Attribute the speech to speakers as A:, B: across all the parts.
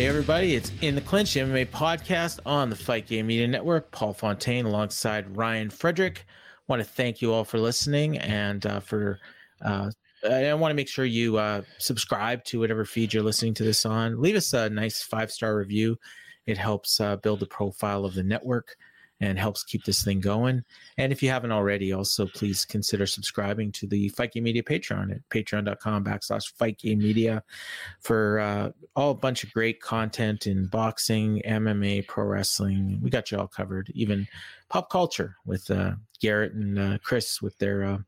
A: Hey everybody, it's In the Clinch MMA podcast on the Fight Game Media Network. Paul Fontaine alongside Ryan Frederick. want to thank you all for listening and uh, for uh, I want to make sure you uh, subscribe to whatever feed you're listening to this on. Leave us a nice five star review. It helps uh, build the profile of the network and helps keep this thing going. And if you haven't already, also please consider subscribing to the Fight Game Media Patreon at patreon.com backslash Fight Game Media for uh, all a bunch of great content in boxing, MMA, pro wrestling. We got you all covered, even pop culture with uh, Garrett and uh, Chris with their uh,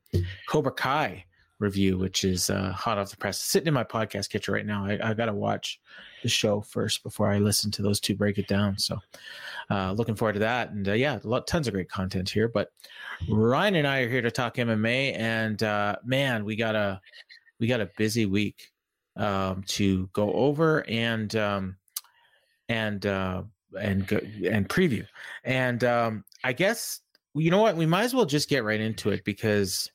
A: Cobra Kai review, which is uh, hot off the press. Sitting in my podcast kitchen right now. I, I got to watch the show first before I listen to those two break it down. So, uh, looking forward to that. And uh, yeah, lot, tons of great content here. But Ryan and I are here to talk MMA, and uh, man, we got a we got a busy week um, to go over and um, and uh, and and preview. And um, I guess you know what, we might as well just get right into it because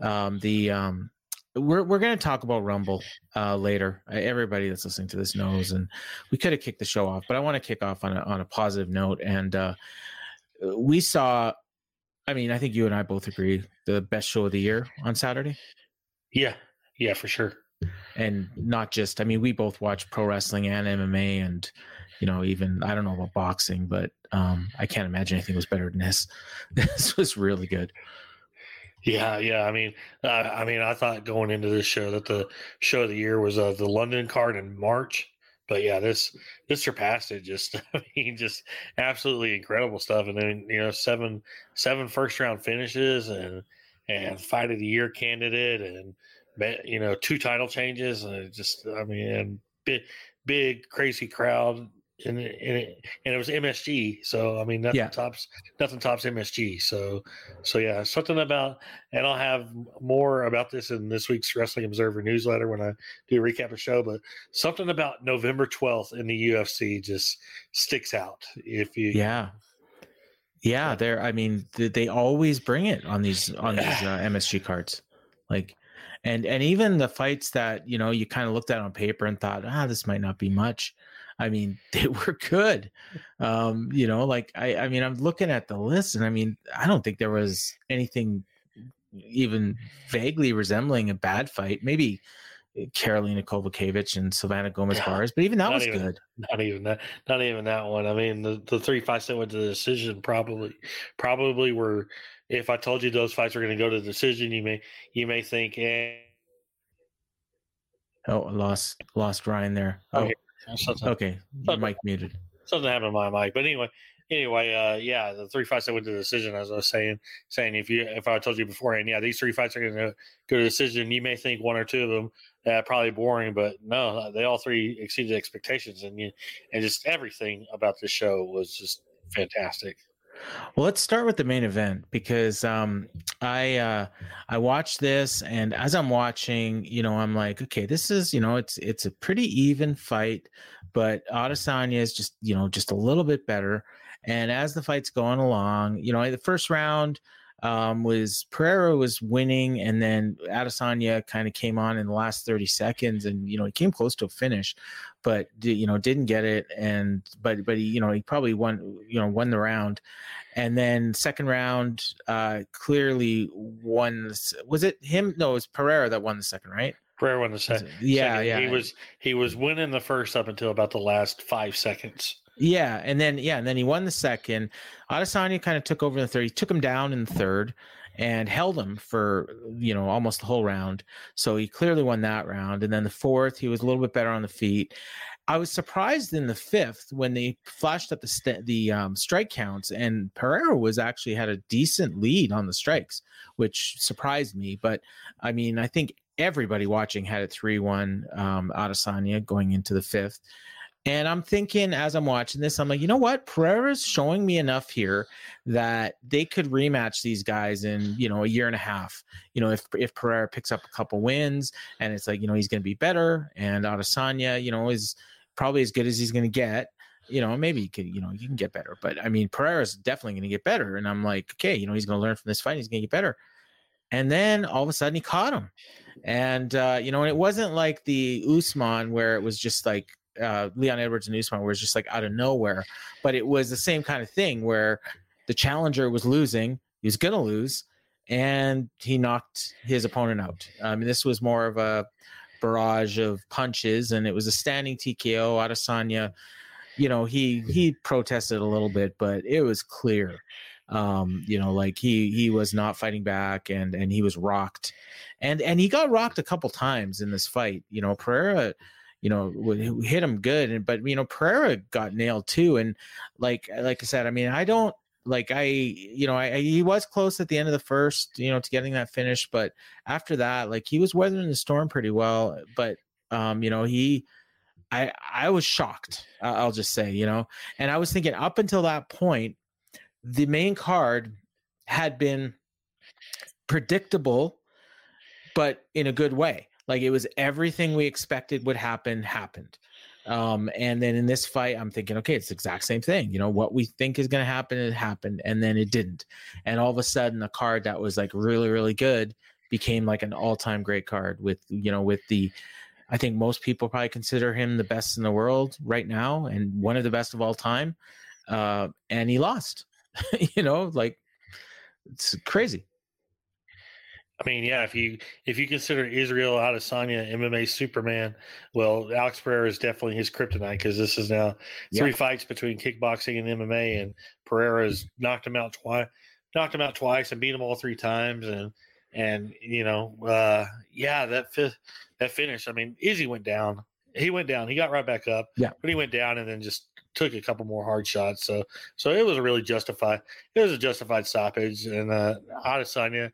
A: um, the um, we're we're going to talk about Rumble uh, later. Everybody that's listening to this knows, and we could have kicked the show off, but I want to kick off on a on a positive note. And uh, we saw, I mean, I think you and I both agree, the best show of the year on Saturday.
B: Yeah, yeah, for sure.
A: And not just, I mean, we both watch pro wrestling and MMA, and you know, even I don't know about boxing, but um, I can't imagine anything was better than this. This was really good.
B: Yeah, yeah. I mean, uh, I mean, I thought going into this show that the show of the year was uh, the London card in March, but yeah, this this surpassed it. Just, I mean, just absolutely incredible stuff. And then you know, seven seven first round finishes and and fight of the year candidate and you know two title changes and just I mean big big crazy crowd and it, and it, and it was MSG. So I mean, nothing yeah. tops nothing tops MSG. So so yeah, something about and I'll have more about this in this week's Wrestling Observer newsletter when I do a recap of the show. But something about November twelfth in the UFC just sticks out. If you
A: yeah. Yeah, they're. I mean, they always bring it on these on these uh, MSG cards, like, and and even the fights that you know you kind of looked at on paper and thought, ah, this might not be much I mean, they were good. Um, you know, like I, I mean, I'm looking at the list, and I mean, I don't think there was anything even vaguely resembling a bad fight. Maybe eh, Karolina Kowalkiewicz and Silvana Gomez Juarez, but even that was
B: even,
A: good.
B: Not even that. Not even that one. I mean, the, the three fights that went to the decision probably probably were. If I told you those fights were going to go to the decision, you may you may think, eh.
A: Oh, lost lost Ryan there. Oh, Something, okay, your mic muted.
B: Something happened to my mic, but anyway, anyway, uh, yeah, the three fights that went to the decision, as I was saying, saying if you if I told you beforehand, yeah, these three fights are going to go to decision. You may think one or two of them uh, probably boring, but no, they all three exceeded expectations, and you and just everything about this show was just fantastic.
A: Well, let's start with the main event because um, I uh, I watched this, and as I'm watching, you know, I'm like, okay, this is you know, it's it's a pretty even fight, but Adesanya is just you know just a little bit better. And as the fight's going along, you know, the first round, um, was Pereira was winning, and then Adesanya kind of came on in the last 30 seconds, and you know he came close to a finish, but you know didn't get it, and but but he you know he probably won you know won the round, and then second round uh clearly won. Was it him? No, it was Pereira that won the second, right?
B: Pereira won the second.
A: Yeah,
B: second.
A: yeah.
B: He was he was winning the first up until about the last five seconds.
A: Yeah, and then yeah, and then he won the second. Adesanya kind of took over the third. He took him down in the third and held him for you know almost the whole round. So he clearly won that round. And then the fourth, he was a little bit better on the feet. I was surprised in the fifth when they flashed up the st- the um, strike counts, and Pereira was actually had a decent lead on the strikes, which surprised me. But I mean, I think everybody watching had it three one um, Adesanya going into the fifth. And I'm thinking as I'm watching this, I'm like, you know what? Pereira's showing me enough here that they could rematch these guys in, you know, a year and a half. You know, if if Pereira picks up a couple wins and it's like, you know, he's going to be better, and Adesanya, you know, is probably as good as he's going to get. You know, maybe he could, you know, you can get better, but I mean, Pereira's definitely going to get better. And I'm like, okay, you know, he's going to learn from this fight. He's going to get better. And then all of a sudden he caught him. And, uh, you know, and it wasn't like the Usman where it was just like, uh, Leon Edwards and Usman was just like out of nowhere. But it was the same kind of thing where the challenger was losing, he was to lose, and he knocked his opponent out. I mean, this was more of a barrage of punches, and it was a standing TKO. Adesanya, you know, he he protested a little bit, but it was clear. Um, you know, like he he was not fighting back, and and he was rocked, and and he got rocked a couple times in this fight. You know, Pereira you know, hit him good. And but you know, Pereira got nailed too. And like like I said, I mean, I don't like I you know I, he was close at the end of the first you know to getting that finish, but after that, like he was weathering the storm pretty well. But um, you know, he. I I was shocked. I'll just say, you know, and I was thinking up until that point, the main card had been predictable, but in a good way. Like it was everything we expected would happen happened. Um, and then in this fight, I'm thinking, okay, it's the exact same thing. You know, what we think is going to happen, it happened, and then it didn't. And all of a sudden, a card that was like really, really good became like an all-time great card with, you know, with the, I think most people probably consider him the best in the world right now and one of the best of all time. Uh, and he lost. you know, like it's crazy.
B: I mean, yeah, if you if you consider Israel Adesanya MMA Superman, well, Alex Pereira is definitely his kryptonite because this is now three yeah. fights between kickboxing and MMA, and Pereira's knocked him out twice, knocked him out twice, and beat him all three times, and and you know, uh, yeah, that fifth, that finish. I mean, Izzy went down. He went down. He got right back up.
A: Yeah,
B: but he went down and then just took a couple more hard shots. So so it was a really justified. It was a justified stoppage, and uh, Adesanya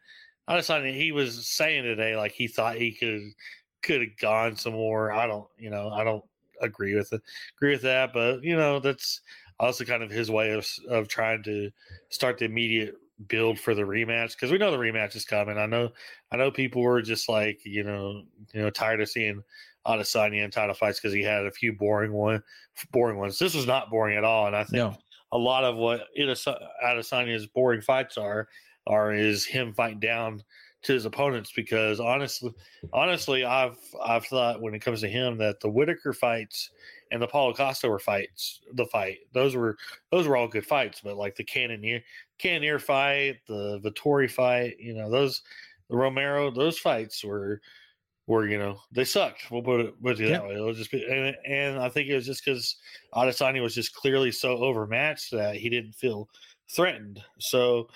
B: honestly, he was saying today like he thought he could could have gone some more. I don't, you know, I don't agree with it, agree with that, but you know, that's also kind of his way of of trying to start the immediate build for the rematch because we know the rematch is coming. I know, I know people were just like, you know, you know, tired of seeing Adesanya in title fights because he had a few boring one, boring ones. This was not boring at all, and I think no. a lot of what Adesanya's boring fights are or is him fighting down to his opponents because honestly honestly I've I've thought when it comes to him that the Whitaker fights and the Paulo Costa were fights the fight those were those were all good fights but like the Cannonier Cannonier fight the Vettori fight you know those the Romero those fights were were you know they sucked we'll put it put it that way. It'll just be and, and I think it was just because Adesanya was just clearly so overmatched that he didn't feel threatened. So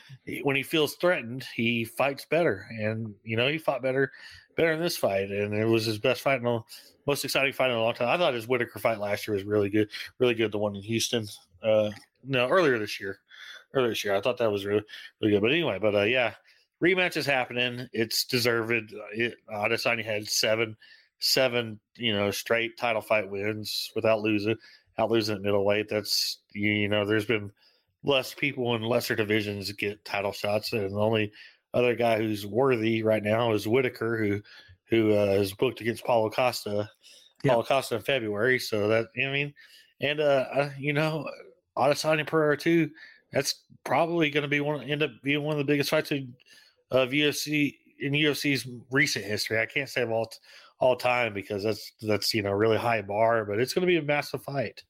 B: when he feels threatened, he fights better. And you know, he fought better, better in this fight, and it was his best fight in most exciting fight in a long time. I thought his Whitaker fight last year was really good, really good. The one in Houston, uh, no, earlier this year, earlier this year, I thought that was really, really good. But anyway, but uh, yeah, rematch is happening. It's deserved. It, Adesanya had seven, seven, you know, straight title fight wins without losing, out losing at middleweight. That's you know, there's been less people in lesser divisions get title shots, and the only other guy who's worthy right now is Whitaker, who who uh, is booked against Paulo Costa, yeah. Paulo Costa in February. So that you know I mean, and uh, you know, Adesanya Pereira too. that's probably going to be one end up being one of the biggest fights of UFC in UFC's recent history. I can't say of all all time because that's that's you know really high bar, but it's going to be a massive fight.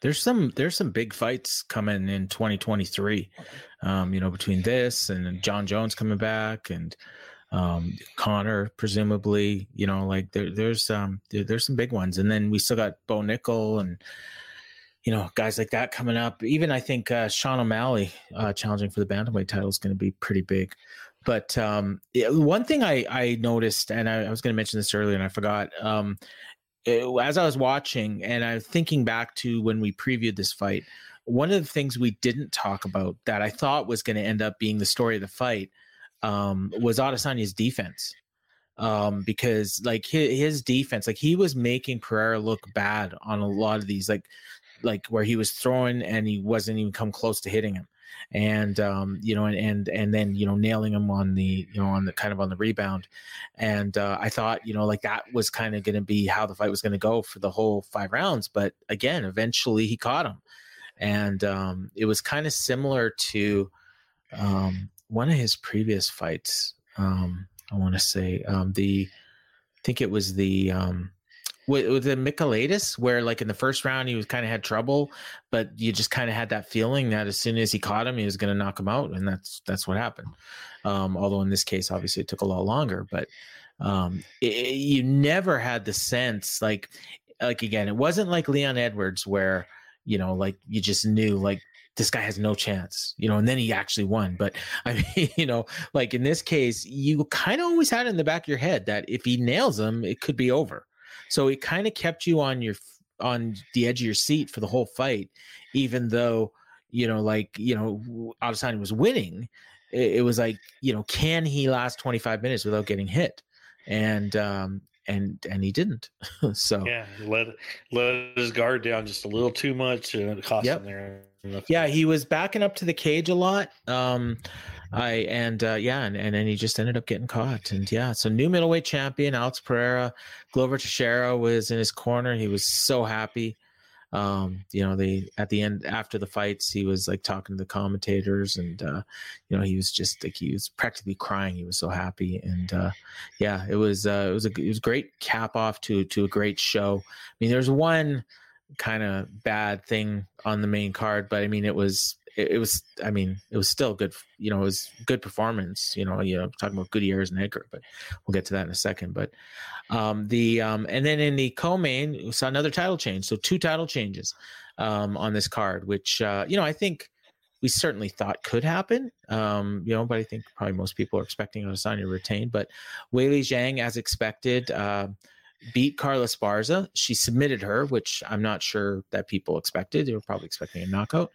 A: There's some there's some big fights coming in 2023. Um, you know, between this and Jon Jones coming back and um, Conor presumably, you know, like there, there's um there, there's some big ones, and then we still got Bo Nickal and you know guys like that coming up. Even I think uh, Sean O'Malley uh, challenging for the bantamweight title is going to be pretty big. But um, one thing I, I noticed, and I, I was going to mention this earlier, and I forgot. Um, it, as I was watching, and I was thinking back to when we previewed this fight, one of the things we didn't talk about that I thought was going to end up being the story of the fight um, was Adesanya's defense. Um, because like his, his defense, like he was making Pereira look bad on a lot of these, like like where he was throwing and he wasn't even come close to hitting him and um, you know, and, and and then you know, nailing him on the you know on the kind of on the rebound, and uh, I thought you know like that was kind of going to be how the fight was going to go for the whole five rounds, but again, eventually he caught him, and um, it was kind of similar to um, one of his previous fights. Um, I want to say um, the, I think it was the um, with, with the Michailidis, where like in the first round he was kind of had trouble, but you just kind of had that feeling that as soon as he caught him, he was going to knock him out, and that's that's what happened. Um, although in this case, obviously, it took a lot longer, but um, it, you never had the sense like like again, it wasn't like Leon Edwards where you know like you just knew like this guy has no chance, you know, and then he actually won. But I mean, you know, like in this case, you kind of always had in the back of your head that if he nails him, it could be over. So it kind of kept you on your on the edge of your seat for the whole fight, even though you know, like you know, Adesanya was winning. It, it was like you know, can he last 25 minutes without getting hit? And um, and and he didn't. so
B: yeah, let let his guard down just a little too much, and it cost yep. him there.
A: Yeah, he was backing up to the cage a lot. Um, I and uh, yeah, and, and then he just ended up getting caught. And yeah, so new middleweight champion Alex Pereira, Glover Teixeira was in his corner. He was so happy. Um, you know, they at the end after the fights, he was like talking to the commentators, and uh, you know, he was just like he was practically crying. He was so happy, and uh, yeah, it was uh, it was a it was great cap off to to a great show. I mean, there's one kind of bad thing on the main card, but I mean, it was it, it, was I mean it was still good you know it was good performance you know you know talking about Gutierrez and Edgar but we'll get to that in a second but um the um and then in the co-main we saw another title change so two title changes um on this card which uh you know I think we certainly thought could happen um you know but I think probably most people are expecting Adesanya to retain but Weili Zhang as expected uh beat Carla Esparza. She submitted her, which I'm not sure that people expected. They were probably expecting a knockout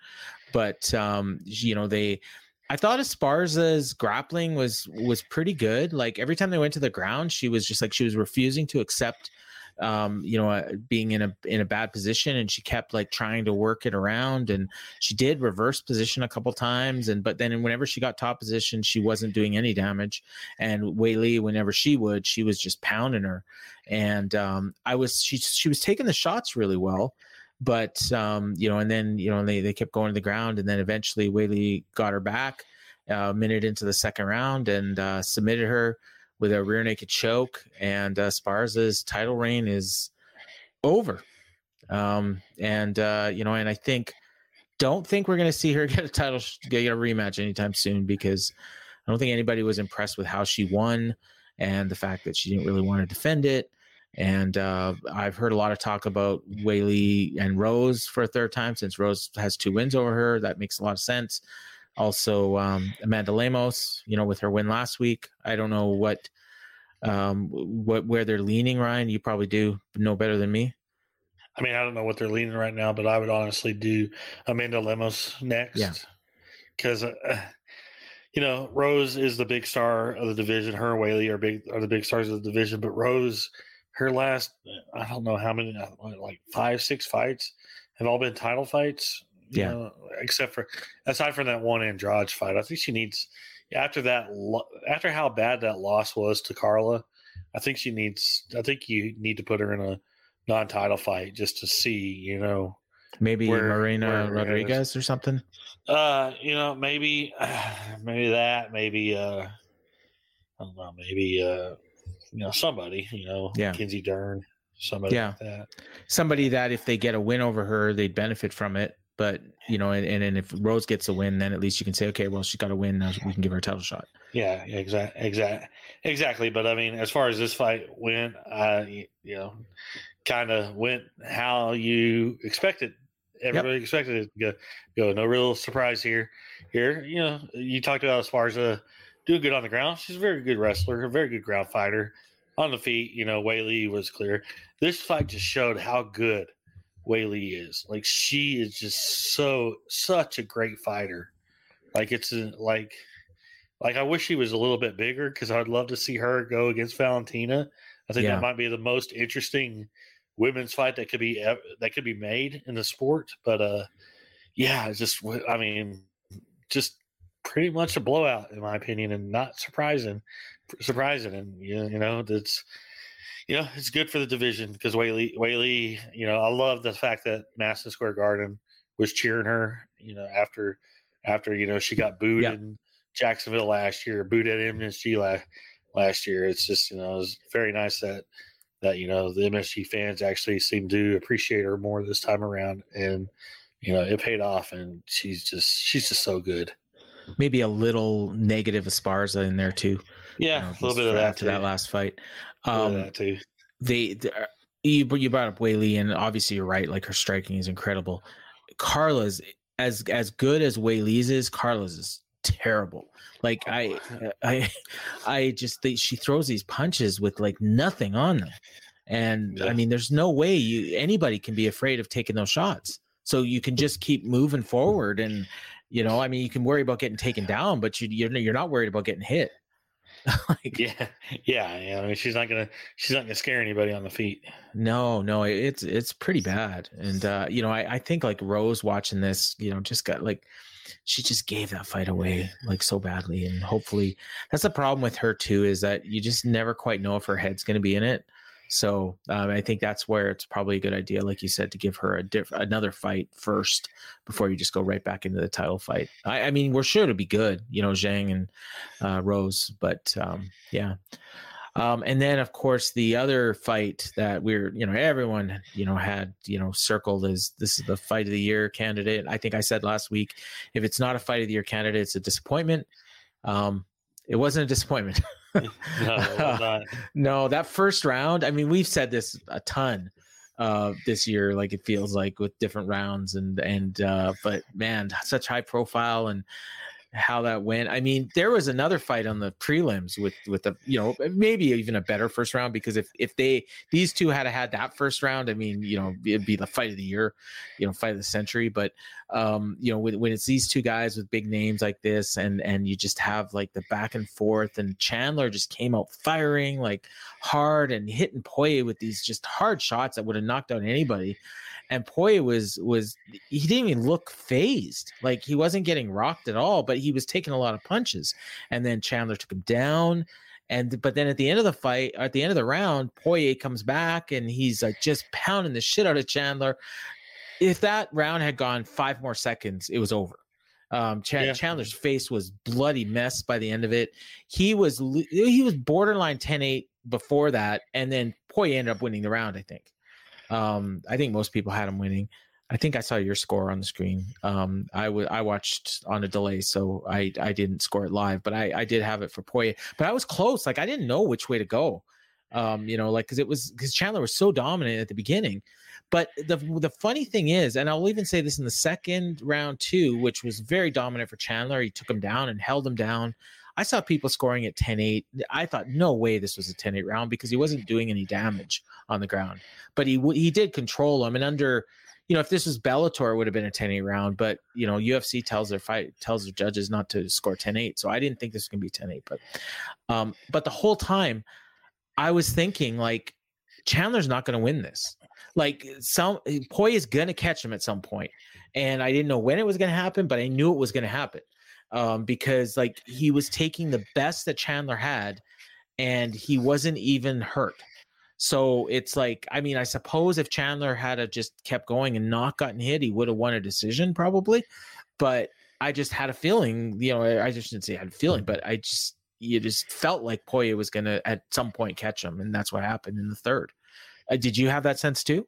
A: but um, you know they. I thought Esparza's grappling was was pretty good. Like every time they went to the ground, she was just like she was refusing to accept um, you know, uh, being in a in a bad position, and she kept like trying to work it around, and she did reverse position a couple times, and but then whenever she got top position, she wasn't doing any damage, and Weili, whenever she would, she was just pounding her, and um, I was she she was taking the shots really well, but um, you know, and then you know they they kept going to the ground, and then eventually Weili got her back uh, a minute into the second round and uh, submitted her with a rear naked choke, and uh, Esparza's title reign is over. Um, and uh, you know, and I think don't think we're going to see her get a title get a rematch anytime soon because I don't think anybody was impressed with how she won and the fact that she didn't really want to defend it. And uh, I've heard a lot of talk about Weili and Rose for a third time since Rose has two wins over her. That makes a lot of sense. Also, um, Amanda Lemos, you know, with her win last week. I don't know what, um, what where they're leaning. Ryan, you probably do know better than me.
B: I mean, I don't know what they're leaning right now, but I would honestly do Amanda Lemos next.
A: Yeah.
B: Because, uh, you know, Rose is the big star of the division. Her and Weili are big are the big stars of the division, but Rose her last I don't know how many uh, like five six fights have all been title fights.
A: yeah,
B: know, except for aside from that one Andrade fight, I think she needs after that after how bad that loss was to Carla. I think she needs. I think you need to put her in a non-title fight just to see, you know,
A: Maybe
B: Where-
A: Marina
B: where-
A: Rodriguez or something.
B: Uh, you know, maybe, maybe that, maybe, uh, I don't know, maybe, uh, you know, somebody, you know,
A: Yeah.
B: Kinsey Dern, somebody
A: Yeah.
B: like that.
A: Somebody that if they get a win over her, they'd benefit from it. But you know, and, and, and if Rose gets a win, then at least you can say, okay, well, she's got a win now. We can give her a title shot.
B: Yeah, exactly, exactly, exactly. But I mean, as far as this fight went, uh, you, know, kind of went how you expected. Everybody expected it to go. Go. No real surprise here. Here, you know, you talked about as far as uh, doing good on the ground. She's a very good wrestler, a very good ground fighter. On the feet, you know, Weili was clear. This fight just showed how good Weili is. Like she is just so such a great fighter. Like it's a, like like I wish she was a little bit bigger because I'd love to see her go against Valentina. I think
A: Yeah.
B: that might be the most interesting women's fight that could be that could be made in the sport. But uh, yeah, just I mean, just pretty much a blowout in my opinion, and not surprising, surprising, and you know, you know that's you know it's good for the division because Weili, Weili, you know, I love the fact that Madison Square Garden was cheering her, you know, after after you know she got booed
A: Yeah.
B: in Jacksonville last year, booed at MSG last last year. It's just you know it was very nice that that you know the MSG fans actually seem to appreciate her more this time around, and you know it paid off, and she's just she's just so good.
A: Maybe a little negative Esparza in there too. you
B: Yeah,
A: know,
B: a little bit of that
A: after
B: too.
A: that last fight.
B: A little
A: Um,
B: of that too.
A: they, they uh, you, you brought up Weili, and obviously you're right. Like her striking is incredible. Carla's as as good as Weili's is. Carla's is terrible. Like I, I, I just think she throws these punches with like nothing on them, and I mean, there's no way you anybody can be afraid of taking those shots. So you can just keep moving forward, and you know, I mean, you can worry about getting taken down, but you you're, you're not worried about getting hit. like
B: Yeah, yeah, yeah. I mean, she's not gonna she's not gonna scare anybody on the feet.
A: No, no, it's it's pretty bad. And uh, you know, I, I think like Rose watching this, you know, just got like she just gave that fight away like so badly. And hopefully that's the problem with her too, is that you just never quite know if her head's gonna be in it. So um, I think that's where it's probably a good idea, like you said, to give her a diff- another fight first before you just go right back into the title fight. I, I mean, we're sure to be good, you know, Zhang and uh, Rose, but um, yeah. Um, and then, of course, the other fight that we're, you know, everyone, you know, had, you know, circled as this is the fight of the year candidate. I think I said last week, if it's not a fight of the year candidate, it's a disappointment. Um, it wasn't a disappointment.
B: No,
A: no, that first round. I mean, we've said this a ton uh this year like it feels like with different rounds and and uh but man such high profile and how that went i mean there was another fight on the prelims with with a you know maybe even a better first round because if if they these two had had that first round i mean you know it'd be the fight of the year you know fight of the century but um you know when, when it's these two guys with big names like this and and you just have like the back and forth and chandler just came out firing like hard and hitting Poirier with these just hard shots that would have knocked out anybody. And Poirier was was he didn't even look fazed, like he wasn't getting rocked at all, but he was taking a lot of punches. And then Chandler took him down. And but then at the end of the fight, at the end of the round, Poirier comes back and he's like just pounding the shit out of Chandler. If that round had gone five more seconds, it was over. Um, Ch-
B: Yeah.
A: Chandler's face was bloody mess by the end of it. He was he was borderline 10-8 before that, and then Poirier ended up winning the round. I think. Um, I think most people had him winning. I think I saw your score on the screen. Um, I w- I watched on a delay, so I I didn't score it live, but I I did have it for Poirier. But I was close. Like I didn't know which way to go. Um, you know, like because it was because Chandler was so dominant at the beginning. But the the funny thing is, and I'll even say this in the second round too, which was very dominant for Chandler. He took him down and held him down. I saw people scoring at 10-8. I thought no way this was a 10-8 round because he wasn't doing any damage on the ground. But he he did control him and under you know, if this was Bellator, it would have been a 10-8 round, but you know, UFC tells their fight tells their judges not to score 10-8. So I didn't think this was gonna be 10-8, but um, but the whole time I was thinking like Chandler's not gonna win this. Like some Poy is gonna catch him at some point. And I didn't know when it was gonna happen, but I knew it was gonna happen. Um, because like he was taking the best that Chandler had and he wasn't even hurt. So it's like, I mean, I suppose if Chandler had just kept going and not gotten hit, he would have won a decision probably. But I just had a feeling, you know, I just didn't say I had a feeling, but I just you just felt like Poirier was going to at some point catch him, and that's what happened in the third. Uh, did you have that sense too?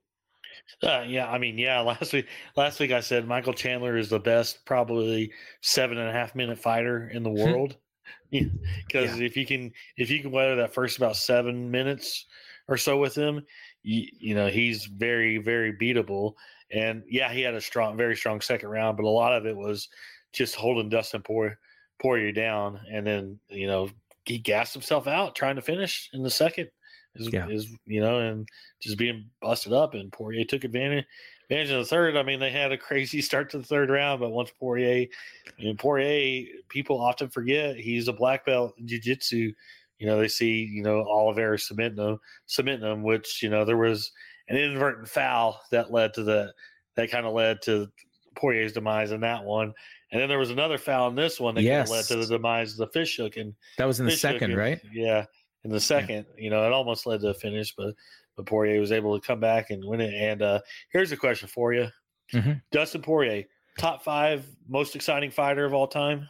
B: Uh, yeah, I mean, yeah. Last week, last week I said Michael Chandler is the best, probably seven and a half minute fighter in the world. Because yeah. if you can, if you can weather that first about seven minutes or so with him, you, you know he's very, very beatable. And yeah, he had a strong, very strong second round, but a lot of it was just holding Dustin Poirier, Poirier down, and then you know he gassed himself out trying to finish in the second. Is, yeah. is you know, and just being busted up, and Poirier took advantage advantage of the third. I mean, they had a crazy start to the third round, but once Poirier, I mean, Poirier, people often forget he's a black belt in jiu-jitsu. You know, they see you know Oliveira submitting him, submitting them, which you know there was an inadvertent foul that led to the that kind of led to Poirier's demise in that one. And then there was another foul in this one that yes. led to the demise of the fish hook. And
A: that was in the second, right?
B: Yeah, in the second. Yeah. You know, it almost led to a finish, but but Poirier was able to come back and win it. And uh, here's a question for you, mm-hmm. Dustin Poirier, top five most exciting fighter of all time.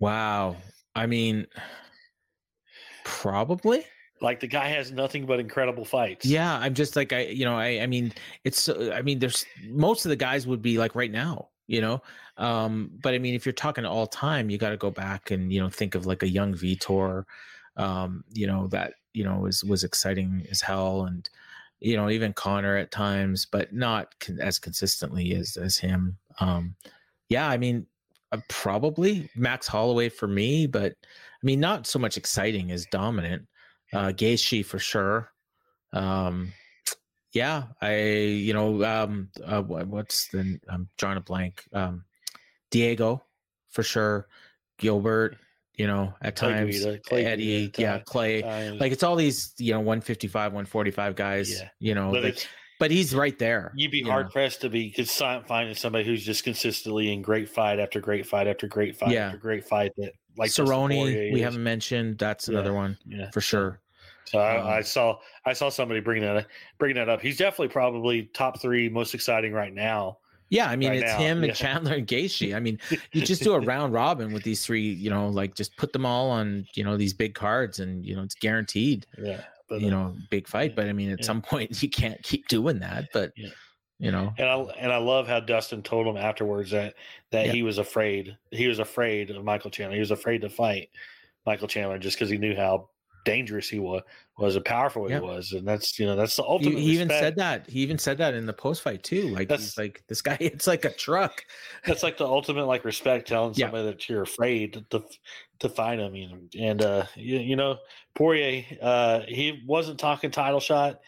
A: Wow, I mean, probably
B: like the guy has nothing but incredible fights.
A: Yeah, I'm just like I, you know, I, I mean, it's, I mean, there's most of the guys would be like right now, you know, um, but I mean, if you're talking all time, you got to go back and you know think of like a young Vitor, um, you know that you know was was exciting as hell, and you know even Conor at times, but not con- as consistently as as him. Um, yeah, I mean, uh, probably Max Holloway for me, but I mean, not so much exciting as dominant. Uh, Gaethje for sure. Um, yeah, I you know um, uh, what's the I'm drawing a blank. Um, Diego for sure, Gilbert, you know, at times Clay, Clay Eddie, yeah, Clay. Times. Like it's all these, you know, 155, 145 guys, yeah. you know, but, like, but he's right there.
B: You'd be you hard know. pressed to be finding somebody who's just consistently in great fight after great fight after great fight yeah. after great fight that like
A: Cerrone, we haven't mentioned. That's another yeah. one yeah. for sure.
B: So I, I, um, saw I saw somebody bringing that bringing that up. He's definitely probably top three most exciting right now.
A: Yeah, I mean right it's now. him and Chandler and Gaethje. I mean, you just do a round robin with these three. You know, like just put them all on you know these big cards, and you know it's guaranteed.
B: Yeah,
A: but, you uh, know, big fight. But I mean, at yeah. some point you can't keep doing that. But yeah. you know,
B: and I and I love how Dustin told him afterwards that that yeah. he was afraid. He was afraid of Michael Chandler. He was afraid to fight Michael Chandler just because he knew how dangerous he was, was how powerful he was, and that's you know that's the ultimate.
A: He, he even said that. He even said that in the post fight too. Like that's like this guy. It's like a truck.
B: That's like the ultimate like respect, telling yeah. somebody that you're afraid to to fight him. You know, and uh, you, you know Poirier, uh, he wasn't talking title shot.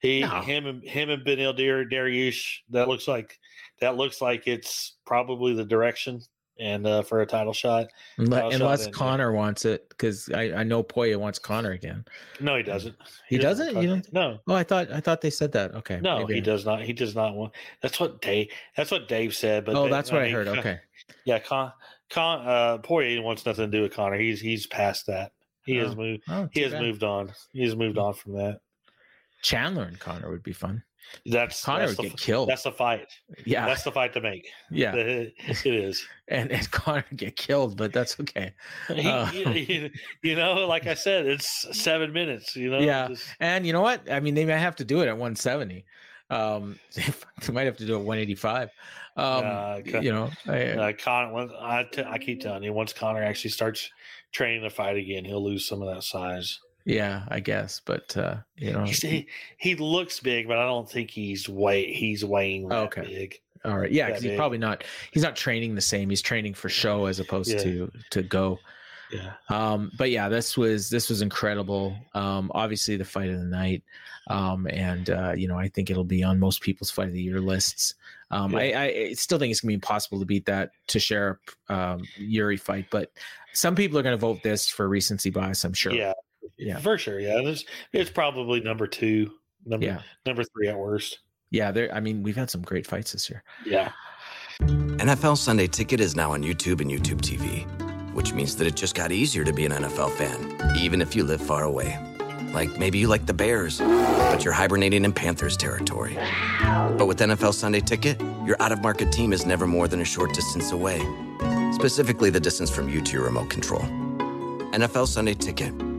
B: He no. him and him and Beneil Dariush. That looks like that looks like it's probably the direction and uh, for a title shot.
A: Title Unless shot Conor wants it, because I, I know Poya wants Conor again.
B: No, he doesn't.
A: He, he doesn't. doesn't? You
B: no.
A: Oh, I thought I thought they said that. Okay.
B: No, maybe. he does not. He does not want. That's what Dave. That's what Dave said. But
A: oh,
B: Dave,
A: that's what I, mean, I heard. Okay.
B: Yeah, Con, Con, uh, Poirier wants nothing to do with Conor. He's he's past that. He oh. has moved. Oh, he has bad. moved on. He has moved on from that.
A: Chandler and Conor would be fun.
B: That's
A: Conor
B: that's
A: would
B: the,
A: get killed.
B: That's the fight.
A: Yeah,
B: that's the fight to make.
A: Yeah,
B: it is.
A: and and would get killed, but that's okay.
B: He, uh, you, you know, like I said, it's seven minutes. You know.
A: Yeah, just... and you know what? I mean, they might have to do it at 170. Um, they might have to do it 185. Um, uh, you know,
B: I, uh, Conor. I, t- I keep telling you, once Conor actually starts training to fight again, he'll lose some of that size.
A: Yeah, I guess, but uh, you know,
B: he, he looks big, but I don't think he's weight he's weighing that okay. big.
A: All right, yeah, because he's probably not he's not training the same. He's training for show as opposed yeah. to to go.
B: Yeah.
A: Um, but yeah, this was this was incredible. Um, obviously the fight of the night. Um, and uh, you know, I think it'll be on most people's fight of the year lists. Um, yeah. I, I, still think it's gonna be impossible to beat that Teixeira um, Jiri fight, but some people are gonna vote this for recency bias. I'm sure.
B: Yeah, yeah, for sure. Yeah, There's, it's probably number two, number yeah. number three at worst.
A: Yeah, there. I mean, we've had some great fights this year.
B: Yeah.
C: NFL Sunday Ticket is now on YouTube and YouTube TV, which means that it just got easier to be an NFL fan, even if you live far away. Like maybe you like the Bears, but you're hibernating in Panthers territory. But with NFL Sunday Ticket, your out of market team is never more than a short distance away. Specifically, the distance from you to your remote control. NFL Sunday Ticket,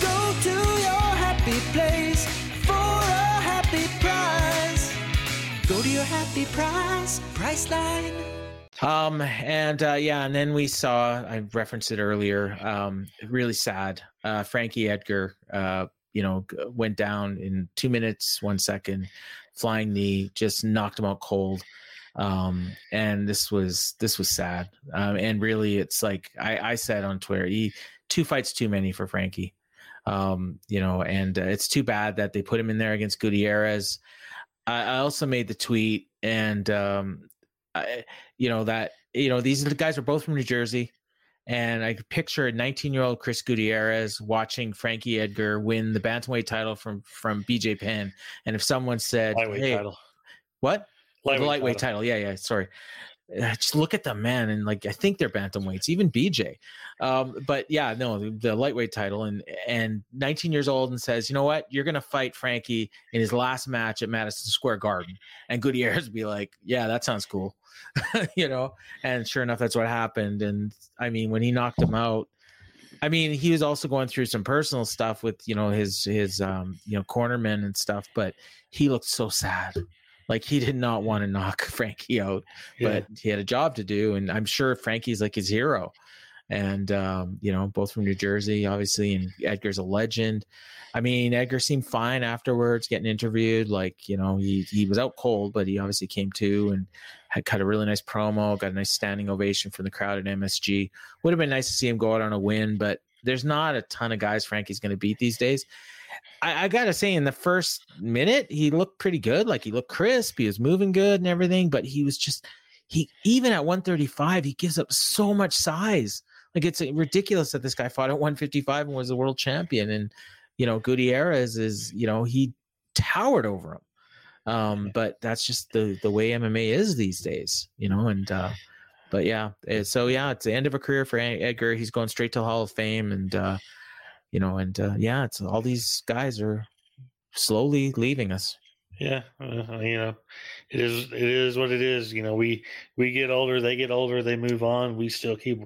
D: Go to your happy place for a happy price. Go to your happy price, Priceline.
A: Um, and uh, yeah, and then we saw I referenced it earlier. Um, really sad. Uh, Frankie Edgar, uh, you know, went down in two minutes, one second, flying knee, just knocked him out cold. Um, and this was this was sad. Um, and really, it's like I, I said on Twitter, he two fights too many for Frankie. Um, you know, and uh, it's too bad that they put him in there against Gutierrez. I, I also made the tweet, and um, I, you know that you know these guys are both from New Jersey, and I could picture a 19 year old Chris Gutierrez watching Frankie Edgar win the bantamweight title from from BJ Penn, and if someone said, "Hey,
B: title.
A: what?" The
B: Lightweight
A: lightweight
B: title.
A: title. Yeah, yeah. Sorry. Uh, Just look at the man, and like I think they're bantamweights, even BJ. Um, but yeah, no, the, lightweight title, and and 19 years old, and says, you know what, you're gonna fight Frankie in his last match at Madison Square Garden, and Gutierrez be like, yeah, that sounds cool, you know. And sure enough, that's what happened. And I mean, when he knocked him out, I mean, he was also going through some personal stuff with you know his his um you know cornermen and stuff, but he looked so sad. Like he did not want to knock Frankie out,
B: Yeah.
A: but he had a job to do, and I'm sure Frankie's like his hero. And um, you know, both from New Jersey, obviously, and Edgar's a legend. I mean, Edgar seemed fine afterwards, getting interviewed. Like, you know, he he was out cold, but he obviously came to and had cut a really nice promo, got a nice standing ovation from the crowd at MSG. Would have been nice to see him go out on a win, but there's not a ton of guys Frankie's going to beat these days. I, I gotta say, in the first minute, he looked pretty good. Like he looked crisp, he was moving good and everything, but he was just he even at 135, he gives up so much size. Like it's ridiculous that this guy fought at 155 and was the world champion. And you know, Gutierrez is, you know, he towered over him. Um, but that's just the the way MMA is these days, you know, and uh but yeah, eh, so yeah, it's the end of a career for Edgar. He's going straight to the Hall of Fame, and uh, you know, and uh, yeah, it's all these guys are slowly leaving us.
B: Yeah, uh, you know, it is it is what it is. You know, we we get older, they get older, they move on. We still keep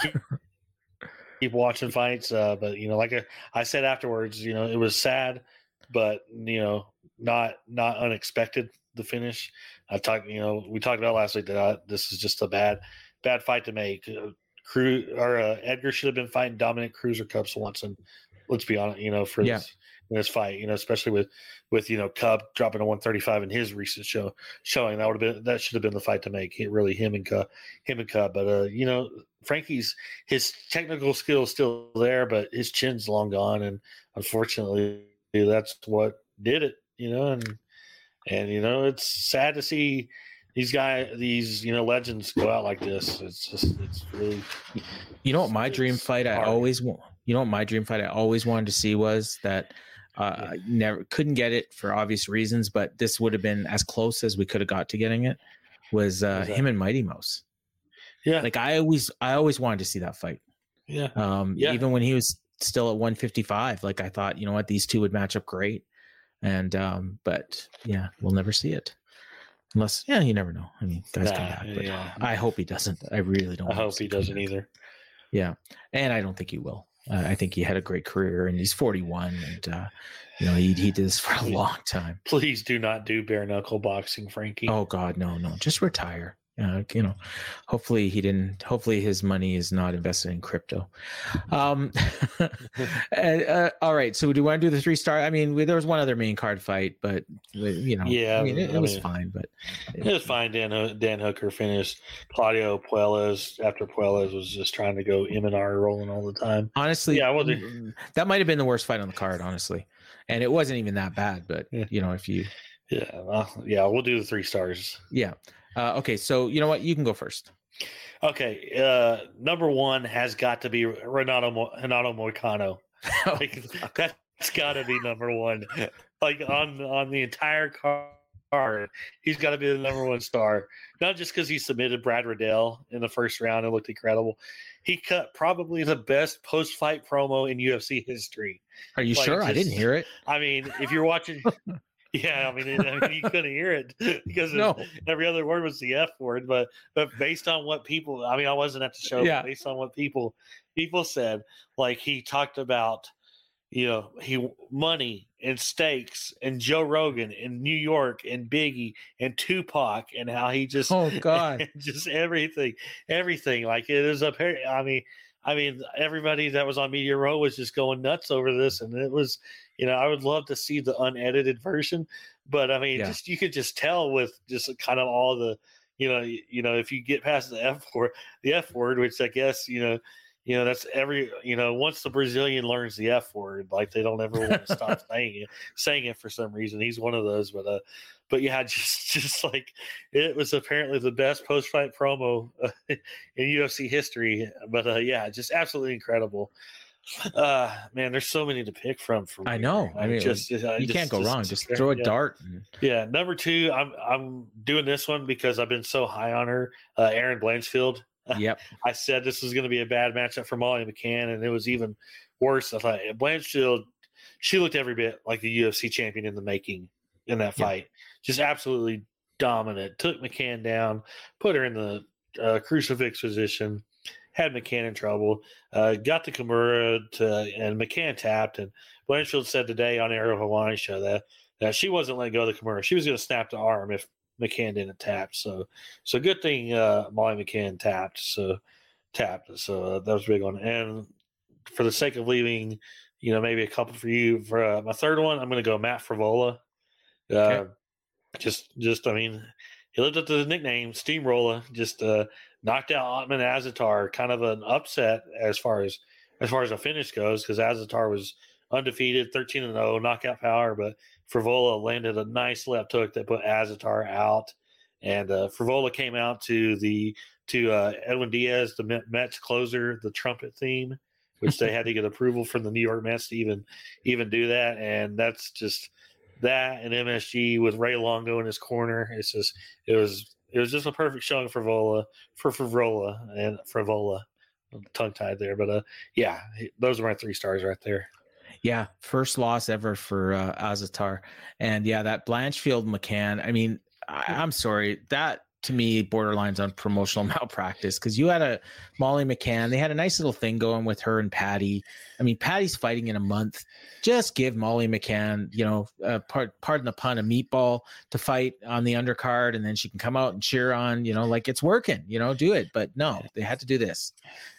B: keep, keep watching fights. Uh, but you know, like I, I said afterwards, you know, it was sad, but you know, not not unexpected. The finish. I talked. You know, we talked about last week that uh, this is just a bad bad fight to make. Crew or uh, Edgar should have been fighting Dominick Cruz or Cub Swanson, and let's be honest, you know, for
A: Yeah.
B: this in this fight, you know, especially with with you know Cub dropping to 135 in his recent show showing that would have been that should have been the fight to make. It really him and Cub, him and Cub, but uh, you know, Frankie's his technical skill is still there, but his chin's long gone, and unfortunately, that's what did it. You know, and and you know, it's sad to see these guys, these you know legends go out like this. It's just it's really
A: You know what my dream fight I always wa- you know what my dream fight I always wanted to see was that uh, I never couldn't get it for obvious reasons, but this would have been as close as we could have got to getting it. Was uh,
B: that?
A: him and Mighty Mouse?
B: yeah
A: Like I always I always wanted to see that fight.
B: yeah
A: Um,
B: Yeah.
A: even when he was still at 155, like I thought, you know what, these two would match up great. And um, but yeah, we'll never see it. Unless yeah, you never know. I mean, guys come back, but
B: yeah.
A: I hope he doesn't. I really don't.
B: I hope he doesn't
A: back.
B: either.
A: Yeah, and I don't think he will. Uh, I think he had a great career, and he's 41, and uh, you know he he did this for a long time.
B: Please do not do bare knuckle boxing, Frankie.
A: Oh God, no, no, just retire. Uh, you know, hopefully he didn't. Hopefully his money is not invested in crypto. Um, and, uh, all right. So do you want to do the three star? I mean, we, there was one other main card fight, but uh, you know,
B: Yeah,
A: I mean, it,
B: I
A: it was
B: mean-
A: fine. But
B: It was fine. Dan Dan Hooker finished. Claudio Puelas after Puelas was just trying to go Imanari rolling all the time.
A: honestly,
B: Yeah, well, the-
A: mm, that might have been the worst fight on the card, honestly, and it wasn't even that bad. But
B: Yeah.
A: you know, if you,
B: Yeah, well, yeah, we'll do the three stars.
A: yeah, uh, okay. So you know what, you can go first.
B: Okay, uh, number one has got to be Renato Mo- Renato Moicano. Like, that's got to be number one. Like on on the entire card, he's got to be the number one star. Not just because he submitted Brad Riddell in the first round and looked incredible. He cut probably the best post fight promo in UFC history.
A: Are you
B: Like,
A: sure? I didn't hear it.
B: I mean, if you're watching, yeah, I mean, it, I mean, you couldn't hear it because
A: No.
B: every other word was the F word. But but based on what people, I mean, I wasn't at the show.
A: Yeah.
B: But based on what people people said, like he talked about, you know, he money and stakes and Joe Rogan and New York and Biggie and Tupac and how he just
A: Oh God.
B: just everything, everything. Like it is a pair. I mean, I mean, everybody that was on Media Row was just going nuts over this, and it was, you know, I would love to see the unedited version, but I mean,
A: Yeah.
B: just you could just tell with just kind of all the, you know, y- you know, if you get past the F word, the F word, which I guess you know. You know, that's every, you know, once the Brazilian learns the F word, like they don't ever want to stop saying it, saying it for some reason. He's one of those, but, uh, but yeah, just, just like it was apparently the best post fight promo uh, in UFC history. But uh, yeah, just absolutely incredible. Uh, man, there's so many to pick from. For
A: I know. I mean,
B: just,
A: you
B: just-
A: can't go wrong. Just throw a
B: yeah.
A: dart. and-
B: Yeah, number two, I'm I'm doing this one because I've been so high on her, uh, Erin Blanchfield.
A: Yep.
B: I said this was going to be a bad matchup for Molly McCann, and it was even worse. I thought Blanchfield, she looked every bit like the UFC champion in the making in that
A: Yeah.
B: fight. Just absolutely dominant. Took McCann down, put her in the uh, crucifix position, had McCann in trouble. Uh, got the Kimura to, and McCann tapped. And Blanchfield said today on Ariel Helwani show that that she wasn't letting go of the Kimura. She was going to snap the arm if McCann didn't tap. So, so good thing uh, Molly McCann tapped. So tapped. So uh, that was a big one. And for the sake of leaving, you know, maybe a couple for you. For uh, my third one, I'm going to go Matt Frivola. Uh,
A: Okay.
B: Just, just, I mean, he lived up to the nickname Steamroller. Just uh, knocked out Otman Azaitar. Kind of an upset as far as as far as a finish goes, because Azaitar was undefeated, 13 and 0, knockout power, but Frivola landed a nice left hook that put Azaitar out. And uh, Frivola came out to the to uh, Edwin Diaz, the Met- Mets closer, the trumpet theme, which they had to get approval from the New York Mets to even even do that. And that's just that and MSG with Ray Longo in his corner. It's just it was it was just a perfect showing for Vola for Frivola and Frivola. Tongue tied there, but uh, yeah, those are my three stars right there.
A: Yeah, first loss ever for uh, Azaitar, and yeah, that Blanchfield McCann. I mean, I, I'm sorry that to me borderlines on promotional malpractice because you had a Molly McCann. They had a nice little thing going with her and Paddy. I mean, Paddy's fighting in a month. Just give Molly McCann, you know, uh, part, pardon the pun, a meatball to fight on the undercard, and then she can come out and cheer on, you know, like it's working, you know, do it. But no, they had to do this,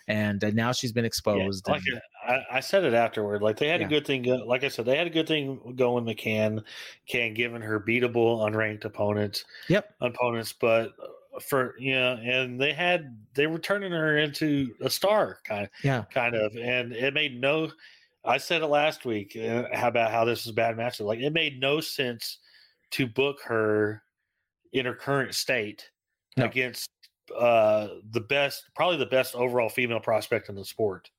A: and uh, now she's been
B: Yeah,
A: exposed.
B: like
A: and-
B: I, I said it afterward. Like they had
A: Yeah.
B: a good thing. Go, like I said, they had a good thing going. McCann can giving her beatable unranked opponents.
A: Yep.
B: opponents, but for you know, and they had they were turning her into a star kind of
A: yeah,
B: kind of, and it made no. I said it last week uh, how about how this is a bad matchup. Like it made no sense to book her in her current state
A: No.
B: against uh the best, probably the best overall female prospect in the sport.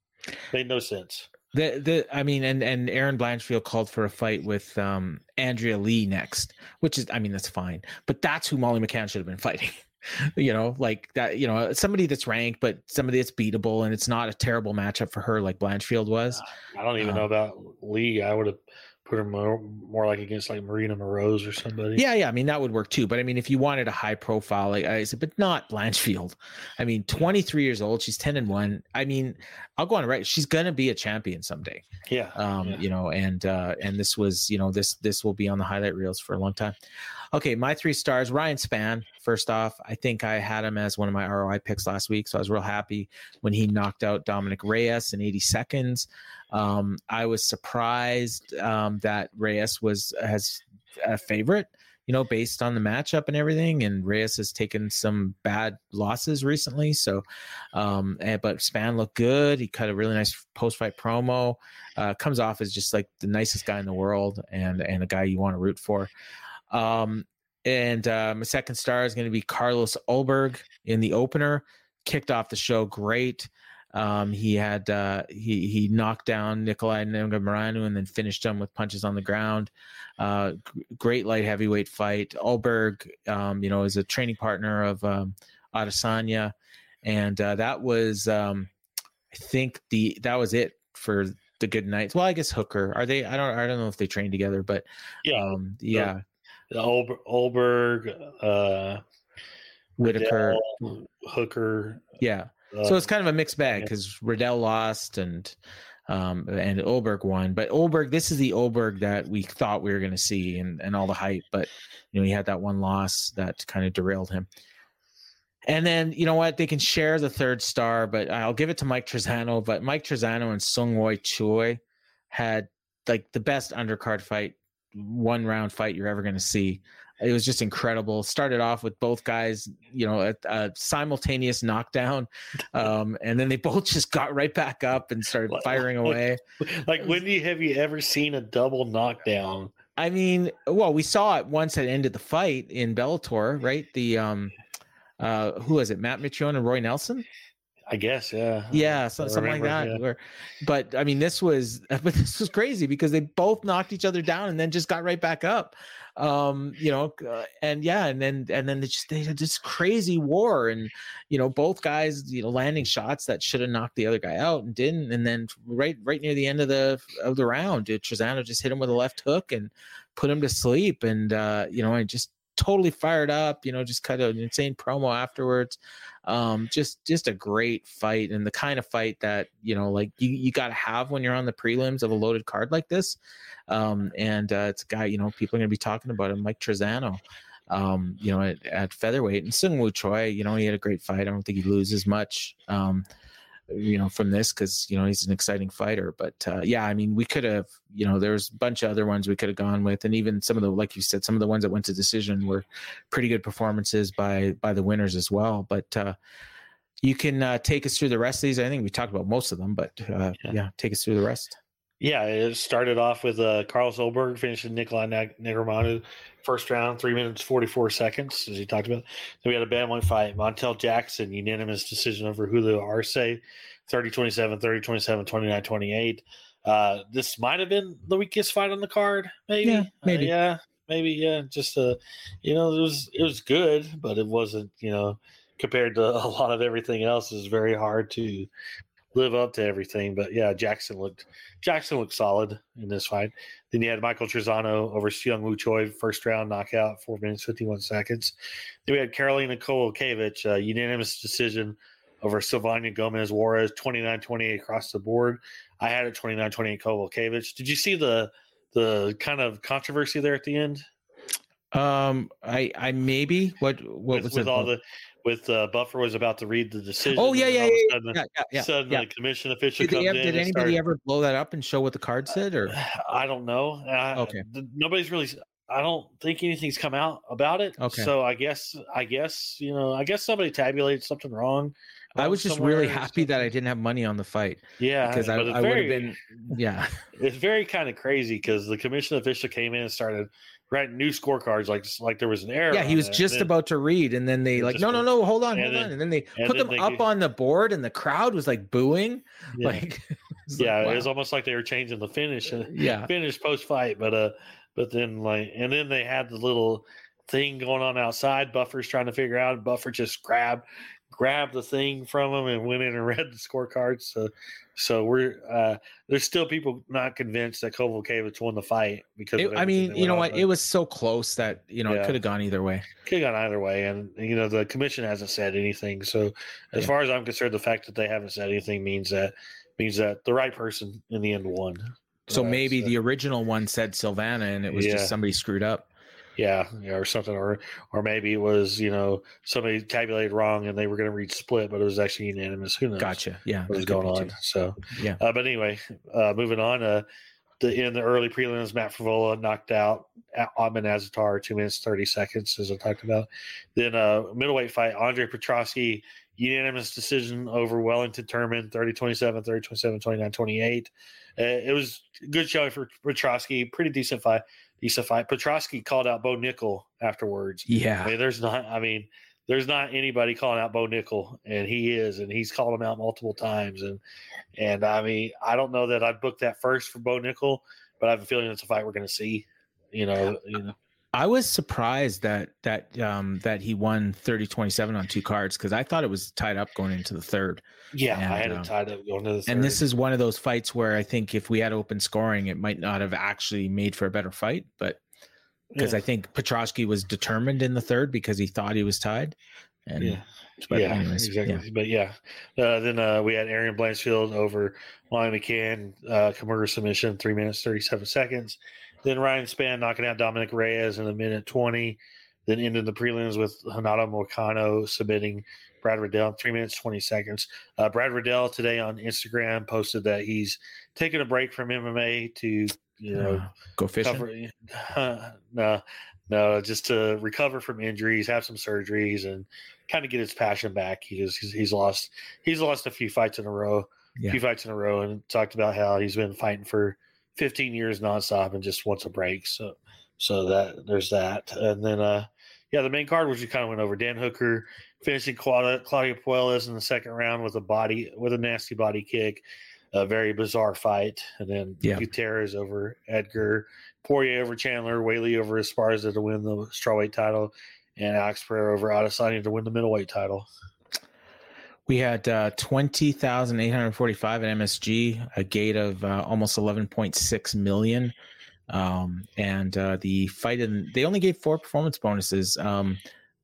B: Made no sense.
A: The the I mean, and and Erin Blanchfield called for a fight with um Andrea Lee next, which is I mean that's fine, but that's who Molly McCann should have been fighting. you know, like that. You know, somebody that's ranked, but somebody that's beatable, and it's not a terrible matchup for her like Blanchfield was.
B: I don't even
A: Um,
B: know about Lee. I would have put her more, more like against like Marina Moroz or somebody.
A: Yeah, yeah. I mean, that would work too. But I mean, if you wanted a high profile, like I said, but not Blanchfield. I mean, 23 years old. She's 10 and one. I mean, I'll go on right. She's going to be a champion someday.
B: yeah.
A: um
B: Yeah.
A: you know and uh and this was you know this this will be on the highlight reels for a long time okay my three stars ryan Spann first off, I think I had him as one of my ROI picks last week, so I was real happy when he knocked out Dominick Reyes in 80 seconds. Um, I was surprised um, that Reyes was has a favorite, you know, based on the matchup and everything. And Reyes has taken some bad losses recently, so um, and, but Spann looked good. He cut a really nice post fight promo. Uh, comes off as just like the nicest guy in the world and and a guy you want to root for. Um, and uh, my second star is going to be Carlos Ulberg in the opener. Kicked off the show great. Um, he had uh, he he knocked down Nikolai Negumereanu and then finished him with punches on the ground. Uh, g- great light heavyweight fight. Ulberg, um, you know, is a training partner of um, Adesanya, and uh, that was um, I think the that was it for the good nights. Well, I guess Hooker are they? I don't I don't know if they train together, but
B: Yeah,
A: um, yeah,
B: Olber, Ulberg, uh,
A: Whitaker,
B: Riddell, Hooker.
A: yeah.
B: uh,
A: so it's kind of a mixed bag
B: yeah.
A: because Riddell lost and um and Ulberg won. But Ulberg, this is the Ulberg that we thought we were going to see and and all the hype. But you know, he had that one loss that kind of derailed him. And then you know what? They can share the third star, but I'll give it to Mike Trizano. But Mike Trizano and Sung Woo Choi had like the best undercard fight, one round fight you're ever going to see. It was just incredible. Started off with both guys, you know, a, a simultaneous knockdown, um, and then they both just got right back up and started firing
B: like-
A: away.
B: like when do you have you ever seen a double knockdown?
A: I mean, well, we saw it once it ended the fight in Bellator, right? The um, uh, who was it? Matt Mitrione and Roy Nelson.
B: I guess, yeah.
A: Yeah, so, something like that.
B: yeah.
A: Where, but I mean, this was, but this was crazy because they both knocked each other down and then just got right back up. Um, you know, uh, and yeah, and then and then they just they had this crazy war, and you know, both guys, you know, landing shots that should have knocked the other guy out and didn't, and then right right near the end of the of the round, Trizano just hit him with a left hook and put him to sleep, and uh, you know, I just totally fired up, you know, just cut an insane promo afterwards. Um just just a great fight and the kind of fight that you know like you, you got to have when you're on the prelims of a loaded card like this. Um and uh it's a guy you know people are going to be talking about him mike Trizano um you know at, at featherweight. And Sung Woo Choi you know he had a great fight. I don't think he loses much. Um you know from this because you know he's an exciting fighter but uh yeah I mean we could have you know there's a bunch of other ones we could have gone with and even some of the like you said some of the ones that went to decision were pretty good performances by by the winners as well but uh you can uh, take us through the rest of these. I think we talked about most of them, but uh, yeah.
B: Yeah.
A: take us through the rest.
B: Yeah, it started off with uh, Carlos Ulberg finishing Nikolai Neg- Negromanu first round, three minutes forty four seconds, as he talked about. Then we had a bantamweight fight, Montel Jackson unanimous decision over Julio Arce, 30-27, 30-27, 29-28. Uh, this might have been the weakest fight on the card, maybe.
A: Yeah,
B: Uh,
A: maybe.
B: yeah, maybe. Yeah, just uh, you know, it was it was good, but it wasn't. You know, compared to a lot of everything else, is very hard to live up to everything. But yeah, Jackson looked Jackson looked solid in this fight. Then you had Michael Trizano over Young Woo Choi, first round knockout, four minutes fifty one seconds. Then we had Karolina Kowalkiewicz, uh, unanimous decision over Silvana Gomez Juarez, 29-28 across the board. I had it 29-28 Kowalkiewicz. Did you see the the kind of controversy there at the end
A: Um, I I maybe what what
B: with,
A: was
B: with
A: it?
B: all the with uh, Buffer was about to read the decision.
A: oh yeah yeah yeah
B: sudden,
A: yeah yeah, yeah,
B: sudden
A: yeah.
B: the commission official
A: Did, ever,
B: in.
A: did anybody ever blow that up and show what the card said or
B: I don't know. I,
A: Okay.
B: Nobody's really. I don't think anything's come out about it.
A: Okay.
B: So I guess. I guess you know. I guess somebody tabulated something wrong.
A: I was just really happy that I didn't have money on the fight
B: Yeah,
A: because I, I would have been yeah
B: It's very kind of crazy because the commission official came in and started writing new scorecards like like there was an error.
A: yeah he was just
B: then-
A: about to read and then they like no no no hold on hold
B: then-
A: on and then they
B: and
A: put
B: then
A: them
B: they
A: up on the board and the crowd was like booing
B: Yeah.
A: like it was like,
B: yeah,
A: wow.
B: it was almost like they were changing the finish. and
A: yeah
B: finish post fight, but uh, but then like, and then they had the little thing going on outside. Buffer's trying to figure out. and Buffer just grabbed grabbed the thing from him and went in and read the scorecards. So, so we're uh, there's still people not convinced that Kowalkiewicz won the fight because
A: It- I mean you know what it was so close that you know it could have gone either way
B: could have gone either way, and you know the commission hasn't said anything. So, as
A: Yeah.
B: far as I'm concerned, the fact that they haven't said anything means that means that the right person in the end won.
A: so
B: Uh,
A: maybe the original one said Silvana and it was
B: Yeah.
A: just somebody screwed up
B: Yeah, yeah, or something, or or maybe it was you know somebody tabulated wrong and they were going to read split, but it was actually unanimous. Who knows?
A: Gotcha. Yeah.
B: What was going on?
A: too.
B: So
A: Yeah.
B: uh, but anyway, uh, moving on. Uh, the in the early prelims, Matt Frivola knocked out Ahmed Azaitar two minutes thirty seconds, as I talked about. Then uh, middleweight fight, Andre Petroski unanimous decision over Wellington Turman 30-27, 30-27, 29-28. Uh, it was a good showing for Petroski. Pretty decent fight. Decent fight. Petroski called out Bo Nickal afterwards. I
A: Yeah.
B: mean, there's not. I mean, there's not anybody calling out Bo Nickal, and he is, and he's called him out multiple times. And and I mean, I don't know that I'd book that first for Bo Nickal, but I have a feeling it's a fight we're going to see. You know, you know.
A: I was surprised that that um that he won 30-27 on two cards because I thought it was tied up going into the third.
B: Yeah,
A: And,
B: I had
A: um,
B: it tied up going to the third.
A: And this is one of those fights where I think if we had open scoring, it might not have actually made for a better fight. But because
B: Yeah.
A: I think Petroski was determined in the third because he thought he was tied. And
B: Yeah.
A: but
B: yeah,
A: anyways,
B: exactly.
A: yeah.
B: But yeah, uh, then uh, we had Erin Blanchfield over Ryan McCann, uh, submission, three minutes thirty-seven seconds. Then Ryan Spann knocking out Dominick Reyes in a minute twenty. Then ended the prelims with Renato Moicano submitting Brad Riddell in three minutes twenty seconds. Uh, Brad Riddell today on Instagram posted that he's taking a break from MMA to you know
A: Uh, go fishing.
B: cover no no just to recover from injuries have some surgeries and kind of get his passion back he's he's, he's lost he's lost a few fights in a row a few fights in a row and talked about how he's been fighting for 15 years nonstop and just wants a break so so that there's that and then uh yeah the main card which we kind of went over dan hooker finishing Claudio, Claudio Puelles in the second round with a body with a nasty body kick a very bizarre fight. And then
A: Yeah.
B: Gutierrez over Edgar, Poirier over Chandler, Weili over Esparza to win the strawweight title, and Alex Pereira over Adesanya to win the middleweight title.
A: We had uh, 20,845 at MSG, a gate of uh, almost 11.6 million. Um, and uh, the fight, in, they only gave four performance bonuses. Um,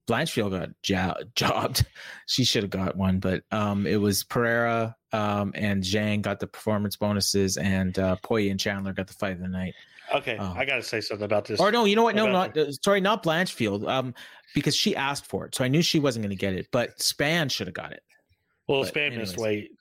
A: Blanchfield got jo- jobbed. She should have got one, but um, it was Pereira um, and Zhang got the performance bonuses, and uh, Poirier and Chandler got the fight of the night.
B: Okay,
A: Oh.
B: I got to say something about this.
A: Or no, you know what? No,
B: About
A: not uh, sorry, not Blanchfield. Um, because she asked for it, so I knew she wasn't going to get it. But Spann should have got it.
B: Well,
A: but
B: Spann missed weight.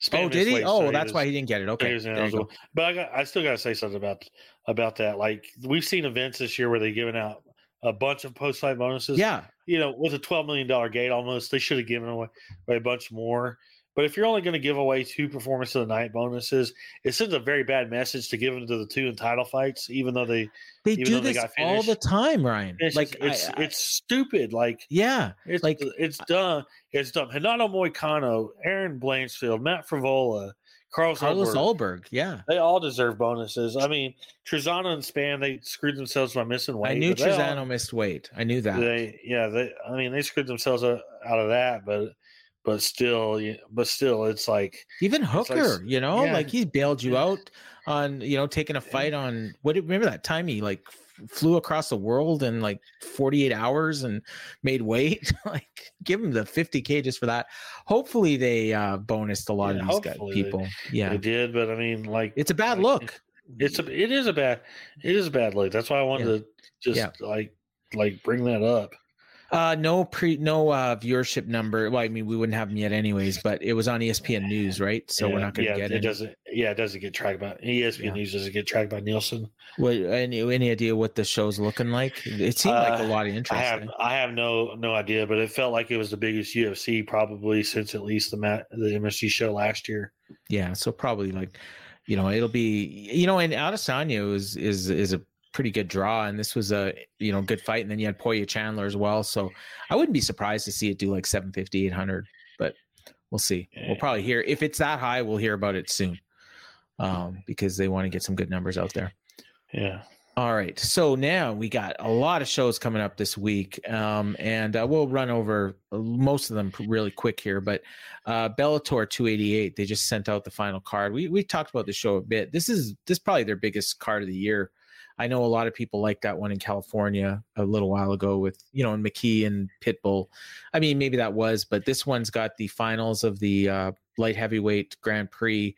B: Spann
A: oh, did he? Oh,
B: so
A: that's
B: was-
A: why he didn't get it. Okay, go.
B: But I got, I still got to say something about about that. Like we've seen events this year where they've given out a bunch of post fight bonuses.
A: Yeah,
B: you know, with a twelve million dollar gate, almost they should have given away a bunch more. But if you're only going to give away two performance of the night bonuses, it sends a very bad message to give them to the two in title fights, even though they
A: they
B: Even
A: do
B: they
A: this
B: got
A: all the time, Ryan.
B: it's
A: like
B: it's
A: I- I-
B: it's stupid. Like
A: yeah,
B: it's
A: like-
B: it's dumb. It's dumb. Renato Moicano, Erin Blanchfield, Matt Frivola, Carlos,
A: Carlos
B: Ulberg.
A: Yeah,
B: They all deserve bonuses. I mean, Trizano and Spann they screwed themselves by missing weight.
A: I knew
B: they all-
A: missed weight. I knew that.
B: They yeah, they I mean they screwed themselves out out of that, but but still, but still, it's like
A: Even Hooker,
B: s-
A: you know,
B: yeah.
A: like he bailed you out on, you know, taking a fight on what? do- Remember that time he like flew across the world in like 48 hours and made weight? like, give him the 50k just for that. Hopefully, they uh bonused a lot
B: Yeah,
A: of these guys,
B: hopefully they-
A: people. Yeah,
B: they did. But I mean, like
A: it's a bad
B: like,
A: look.
B: It's a it is a bad it is a bad look. That's why I wanted to just like like bring that up.
A: Uh, no pre, no uh viewership number. Well, I mean, we wouldn't have them yet, anyways. But it was on ESPN News, right? So we're not going to
B: yeah,
A: get
B: it.
A: it.
B: Doesn't yeah, it doesn't get tracked by ESPN
A: Yeah.
B: News doesn't get tracked by Nielsen.
A: What, any any idea what the show's looking like? It seemed like a
B: Uh,
A: lot of interest.
B: I
A: have?
B: I have no no idea, but it felt like it was the biggest UFC probably since at least the Mat, the MSG show last year.
A: Yeah, so probably like, you know, it'll be, you know, and Adesanya is is is a pretty good draw, and this was a you know good fight, and then you had Poirier Chandler as well, so I wouldn't be surprised to see it do like 750, 800, but we'll see. We'll probably hear if it's that high, we'll hear about it soon, um, because they want to get some good numbers out there.
B: Yeah.
A: All right. So now we got a lot of shows coming up this week, um, and uh, we'll run over most of them really quick here. But uh, Bellator 288, they just sent out the final card. We we talked about the show a bit. This is this is probably their biggest card of the year. I know a lot of people like that one in California a little while ago with you know McKee and Pitbull. I mean, maybe that was, but this one's got the finals of the uh, light heavyweight Grand Prix.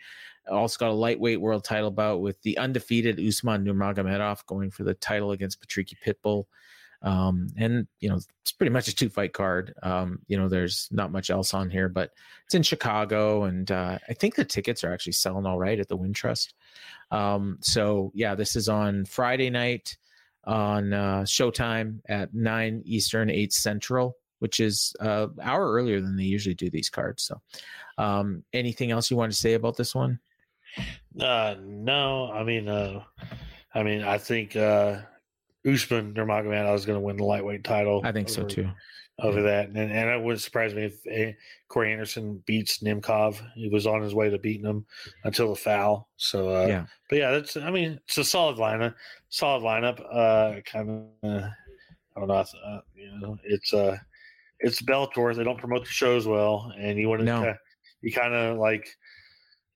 A: Also got a lightweight world title bout with the undefeated Usman Nurmagomedov going for the title against Patricky Pitbull. Um, and you know, it's pretty much a two fight card. Um, you know, there's not much else on here, but it's in Chicago, and uh, I think the tickets are actually selling all right at the Wintrust. Um, so yeah, this is on Friday night on uh, Showtime at nine Eastern, eight Central, which is uh, hour earlier than they usually do these cards. So, um, anything else you want to say about this one?
B: Uh, no, I mean, uh, I mean, I think uh, Usman Nurmagomedov is going to win the lightweight title.
A: I think so too.
B: Over that, and and it wouldn't surprise me if uh, Corey Anderson beats Nemkov. He was on his way to beating him until the foul. So uh,
A: yeah,
B: but yeah, that's I mean, it's a solid lineup. Solid lineup. Uh, kind of, I don't know. Uh, you know, it's uh, it's Bellator. They don't promote the shows well, and you want to,
A: No.
B: you kind of like,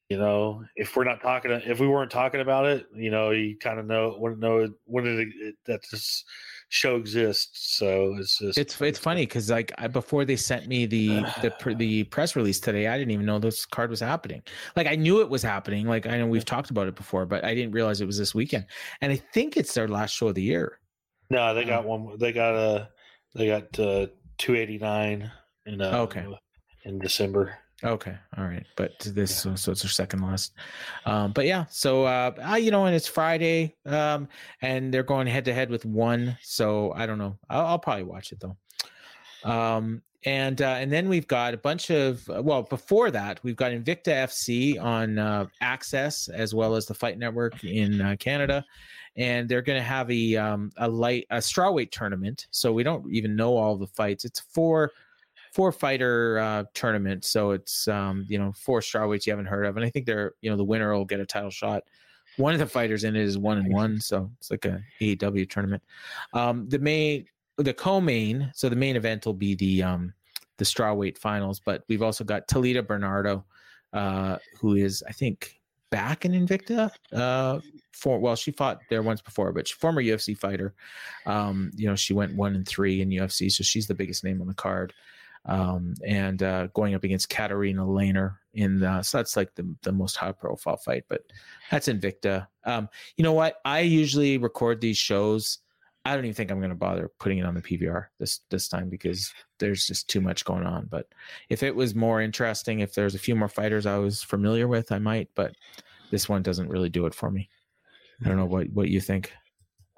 B: you know, if we're not talking, if we weren't talking about it, you know, you kind of know wouldn't know when it, it, that this show exists. So it's just
A: it's it's funny because like I, before they sent me the the the press release today, I didn't even know this card was happening. Like I knew it was happening. Like I know we've talked about it before, but I didn't realize it was this weekend. And I think it's their last show of the year.
B: No, they got one. They got a. They got uh, two eighty nine in uh,
A: Okay.
B: in December.
A: Okay, all right, but this so, so it's their second last. Um, but yeah, so uh, you know, and it's Friday, um, and they're going head to head with one. So I don't know. I'll, I'll probably watch it though. Um, and uh, and then we've got a bunch of well before that we've got Invicta FC on uh, Access as well as the Fight Network in uh, Canada, and they're going to have a um, a light a strawweight tournament. So we don't even know all the fights. It's four four fighter uh, tournament. So it's um, you know four strawweights you haven't heard of, and I think they're you know the winner will get a title shot. One of the fighters in it is one and one, so it's like a AEW tournament. Um, the main the co-main, so the main event will be the um, the strawweight finals, but we've also got Talita Bernardo, uh, who is I think back in Invicta. Uh, for well, she fought there once before, but she, former UFC fighter. Um, you know, she went one and three in UFC, so she's the biggest name on the card um, and uh, going up against Katharina Lehner in the, so that's like the, the most high profile fight, but that's Invicta. Um, you know what? I usually record these shows. I don't even think I'm going to bother putting it on the PVR this this time because there's just too much going on. But if it was more interesting, if there's a few more fighters I was familiar with, I might. But this one doesn't really do it for me. I don't know what what you think.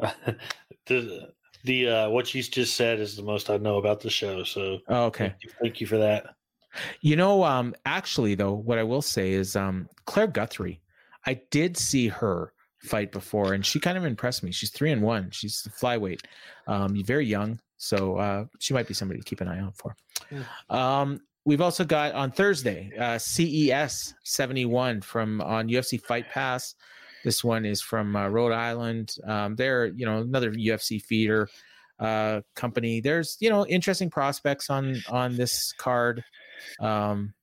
B: the the uh, what you just said is the most I know about the show. So
A: Oh, okay.
B: thank you, thank you for that.
A: You know, um, actually, though, what I will say is um, Claire Guthrie. I did see her fight before, and she kind of impressed me. She's three and one. She's the flyweight, um, very young, so uh, she might be somebody to keep an eye out for. Um, we've also got on Thursday uh, CES seventy one from on UFC Fight Pass. This one is from uh, Rhode Island. Um, they're you know another UFC feeder uh, company. There's you know interesting prospects on on this card. Um,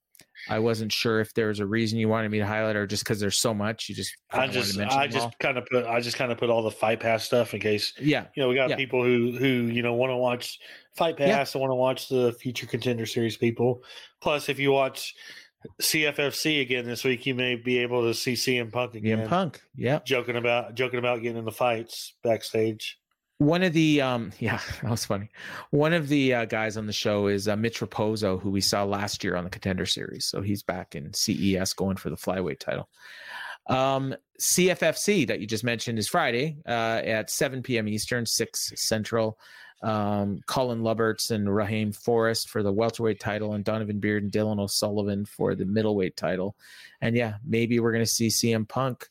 A: I wasn't sure if there was a reason you wanted me to highlight, or just because there's so much, you just
B: I just I just kind of put I just kind of put all the fight pass stuff in case
A: yeah
B: you know we got
A: Yeah.
B: people who who you know want to watch fight
A: Yeah.
B: pass and want to watch the future contender series people. Plus, if you watch CFFC again this week, you may be able to see CM Punk again.
A: CM Punk. Yeah.
B: joking about joking about getting in the fights backstage.
A: One of the um yeah, that was funny. One of the uh, guys on the show is uh, Mitch Raposo, who we saw last year on the Contender Series. So he's back in CES going for the flyweight title. Um, CFFC that you just mentioned is Friday uh, at 7 p.m. Eastern, 6 Central. Um, Colin Luberts and Raheem Forrest for the welterweight title, and Donovan Beard and Dylan O'Sullivan for the middleweight title. And yeah, maybe we're going to see CM Punk.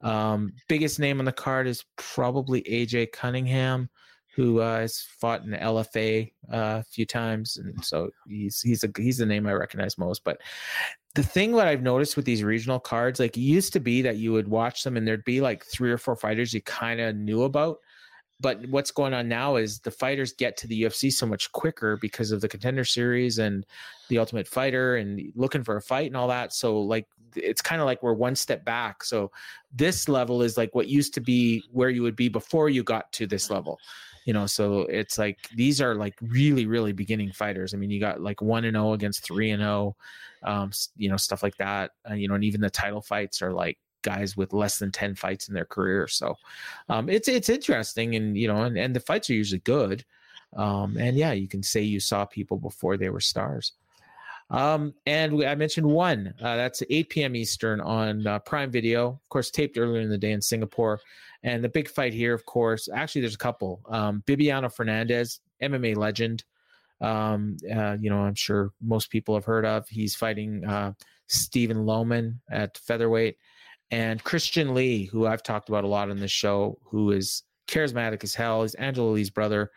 A: Um, biggest name on the card is probably AJ Cunningham, who uh, has fought in LFA uh, a few times, and so he's he's a he's the name I recognize most. But the thing that I've noticed with these regional cards, like it used to be that you would watch them and there'd be like three or four fighters you kind of knew about. But what's going on now is the fighters get to the UFC so much quicker because of the contender series and the ultimate fighter and looking for a fight and all that. So like it's kind of like we're one step back. So this level is like what used to be where you would be before you got to this level you know so it's like these are like really really beginning fighters i mean you got like 1 and 0 against 3 and 0 um you know stuff like that uh, you know and even the title fights are like guys with less than 10 fights in their career. So um, it's it's interesting and you know and, and the fights are usually good. Um, and yeah, you can say you saw people before they were stars. Um, and we, I mentioned one uh, that's 8 p.m. Eastern on uh, Prime Video, of course, taped earlier in the day in Singapore. And the big fight here, of course, actually, there's a couple. Um, Bibiano Fernandes, MMA legend. Um, uh, you know, I'm sure most people have heard of. He's fighting uh, Stephen Loman at featherweight, and Christian Lee, who I've talked about a lot on this show, who is charismatic as hell. He's Angela Lee's brother.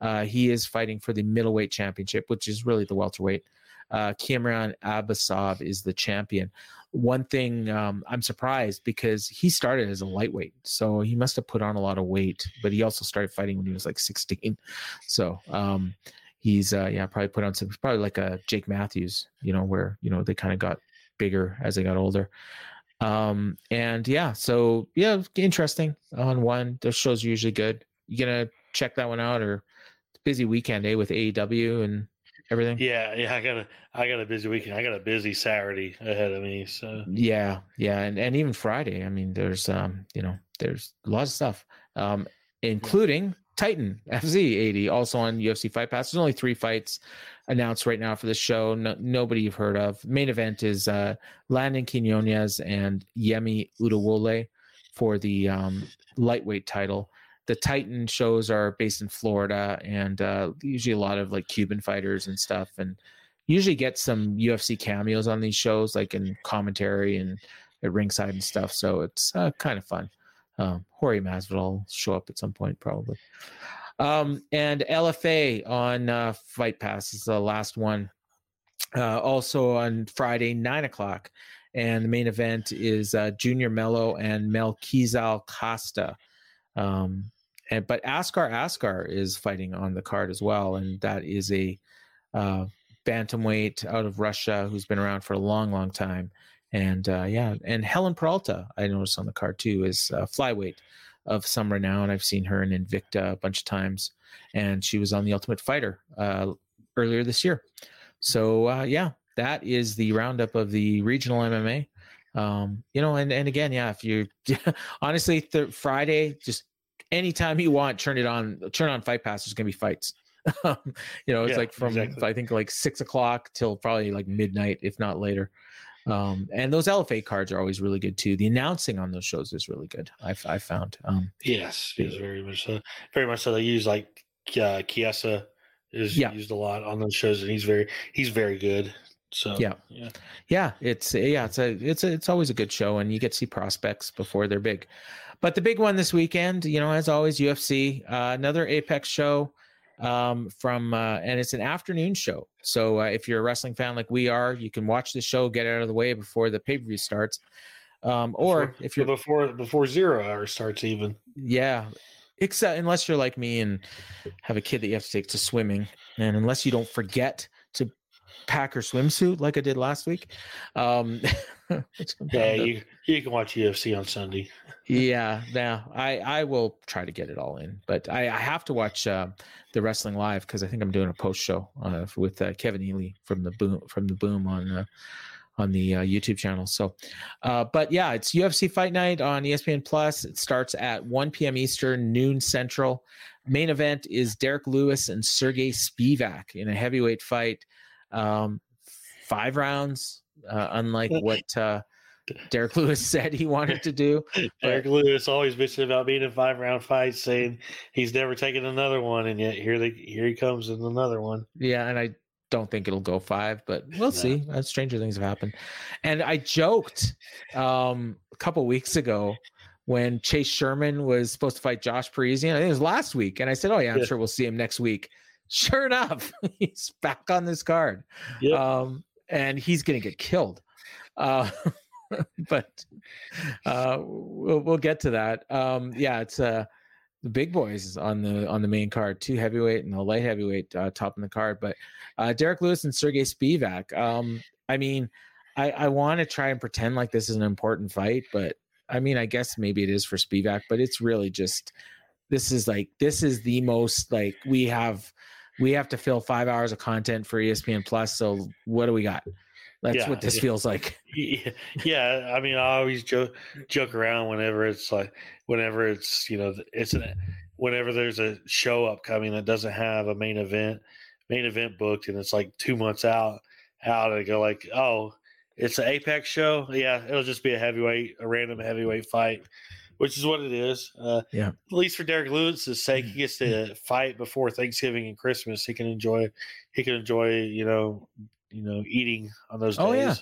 A: Uh, he is fighting for the middleweight championship, which is really the welterweight. Uh, Cameron Abbasov is the champion. One thing um, I'm surprised because he started as a lightweight, so he must have put on a lot of weight. But he also started fighting when he was like 16, so um, he's uh, yeah probably put on some probably like a Jake Matthews, you know, where you know they kind of got bigger as they got older. Um, and yeah, so yeah, interesting on one. Those shows are usually good. You gonna check that one out or busy weekend, eh, with AEW and everything.
B: Yeah, yeah. I got a I got a busy weekend. I got a busy Saturday ahead of me. So
A: Yeah, yeah, and and even Friday. I mean, there's um, you know, there's a lot of stuff, um, including Titan FC 80, also on UFC Fight Pass. There's only three fights announced right now for the show. No, nobody you've heard of. Main event is uh, Landon Quinones and Yemi Udawole for the um, lightweight title. The Titan shows are based in Florida, and uh, usually a lot of like Cuban fighters and stuff, and usually get some UFC cameos on these shows, like in commentary and at ringside and stuff. So it's uh, kind of fun. Um, Jorge Masvidal show up at some point probably. Um, and LFA on uh, Fight Pass is the last one. Uh, also on Friday, nine o'clock, and the main event is uh, Junior Mello and Melquizael Costa. Um, and but Askar Askar is fighting on the card as well, and that is a uh, bantamweight out of Russia who's been around for a long, long time. And uh, yeah, and Helen Peralta, I noticed on the card too, is uh, flyweight of some renown. I've seen her in Invicta a bunch of times, and she was on the Ultimate Fighter uh, earlier this year. So uh, yeah, that is the roundup of the regional MMA. Um, you know, and and again, yeah, if you honestly th- Friday, just anytime you want, turn it on, turn on Fight Pass. There's gonna be fights. you know, it's
B: Yeah,
A: like from
B: exactly.
A: I think like six o'clock till probably like midnight, if not later. Um, and those LFA cards are always really good too. The announcing on those shows is really good. I've I found. Um,
B: yes, yes, very much so. Very much so. They use like uh, Kiesa is
A: Yeah.
B: used a lot on those shows, and he's very he's very good. So
A: Yeah.
B: yeah.
A: yeah, it's yeah, it's a it's a, it's always a good show, and you get to see prospects before they're big. But the big one this weekend, you know, as always, UFC, uh, another Apex show um, from, uh, and it's an afternoon show. So uh, if you're a wrestling fan like we are, you can watch the show, get out of the way before the pay per view starts. Um, or
B: Before-
A: if you're
B: before before zero hour starts, even
A: Yeah. Except unless you're like me and have a kid that you have to take to swimming, and unless you don't forget to pack her swimsuit like I did last week. Um,
B: yeah,
A: to-
B: you you can watch UFC on Sunday.
A: yeah. Now I I will try to get it all in, but I, I have to watch uh, the wrestling live because I think I'm doing a post show uh, with uh, Kevin Ely from the boom from the boom on. Uh, on the uh, YouTube channel. So, uh, but yeah, it's UFC Fight Night on ESPN Plus. It starts at 1 p.m. Eastern, noon Central. Main event is Derrick Lewis and Sergey Spivak in a heavyweight fight. Um, five rounds, uh, unlike what uh, Derrick Lewis said he wanted to do.
B: Derrick Lewis always bitching about being in five round fights, saying he's never taken another one, and yet here they here he comes in another one.
A: Yeah, and I don't think it'll go five, but we'll
B: No.
A: see. Uh, stranger things have happened. And I joked um, a couple weeks ago when Chase Sherman was supposed to fight Josh Parisian. I think it was last week, and I said, "Oh yeah, I'm
B: Yeah.
A: sure we'll see him next week." Sure enough, he's back on this card,
B: Yep.
A: um, and he's going to get killed. Uh, but uh, we'll we'll get to that. Um, yeah, it's uh, the big boys on the on the main card, two heavyweight and a light heavyweight uh, top in the card. But uh, Derrick Lewis and Sergey Spivak. Um, I mean, I, I want to try and pretend like this is an important fight, but I mean, I guess maybe it is for Spivak, but it's really just this is like this is the most like we have we have to fill five hours of content for ESPN Plus. So what do we got? That's
B: Yeah,
A: what this
B: yeah.
A: feels like.
B: Yeah, yeah, I mean, I always joke joke around whenever it's like whenever it's you know it's an whenever there's a show upcoming that doesn't have a main event main event booked and it's like two months out out and go like oh it's an Apex show yeah it'll just be a heavyweight a random heavyweight fight which is what it is uh,
A: Yeah.
B: at least for Derrick Lewis's sake he gets to fight before Thanksgiving and Christmas he can enjoy he can enjoy you know you know eating on those days
A: Oh, yeah.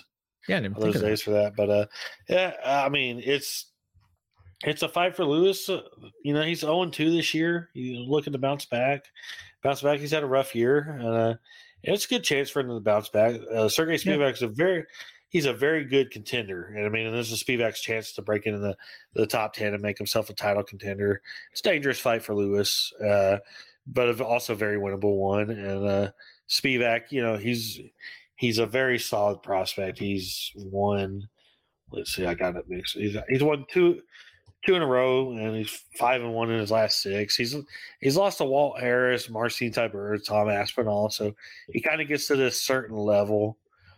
A: Yeah, I didn't
B: on
A: think
B: those
A: of that.
B: days for that. But uh, yeah, I mean, it's it's a fight for Lewis. Uh, you know, he's 0 2 this year. He's looking to bounce back. Bounce back. He's had a rough year. Uh, it's a good chance for him to bounce back. Uh, Sergey
A: Yeah.
B: Spivak's a very he's a very good contender, and I mean, and this is Spivak's chance to break into the the top ten and make himself a title contender. It's a dangerous fight for Lewis, uh, but also a very winnable one. And uh, Spivak, you know, he's he's a very solid prospect. He's won. Let's see, I got it mixed. He's he's won two two in a row, and he's five and one in his last six. He's he's lost to Walt Harris, Marcin Tybur, Tom Aspinall, so he kind of gets to this certain level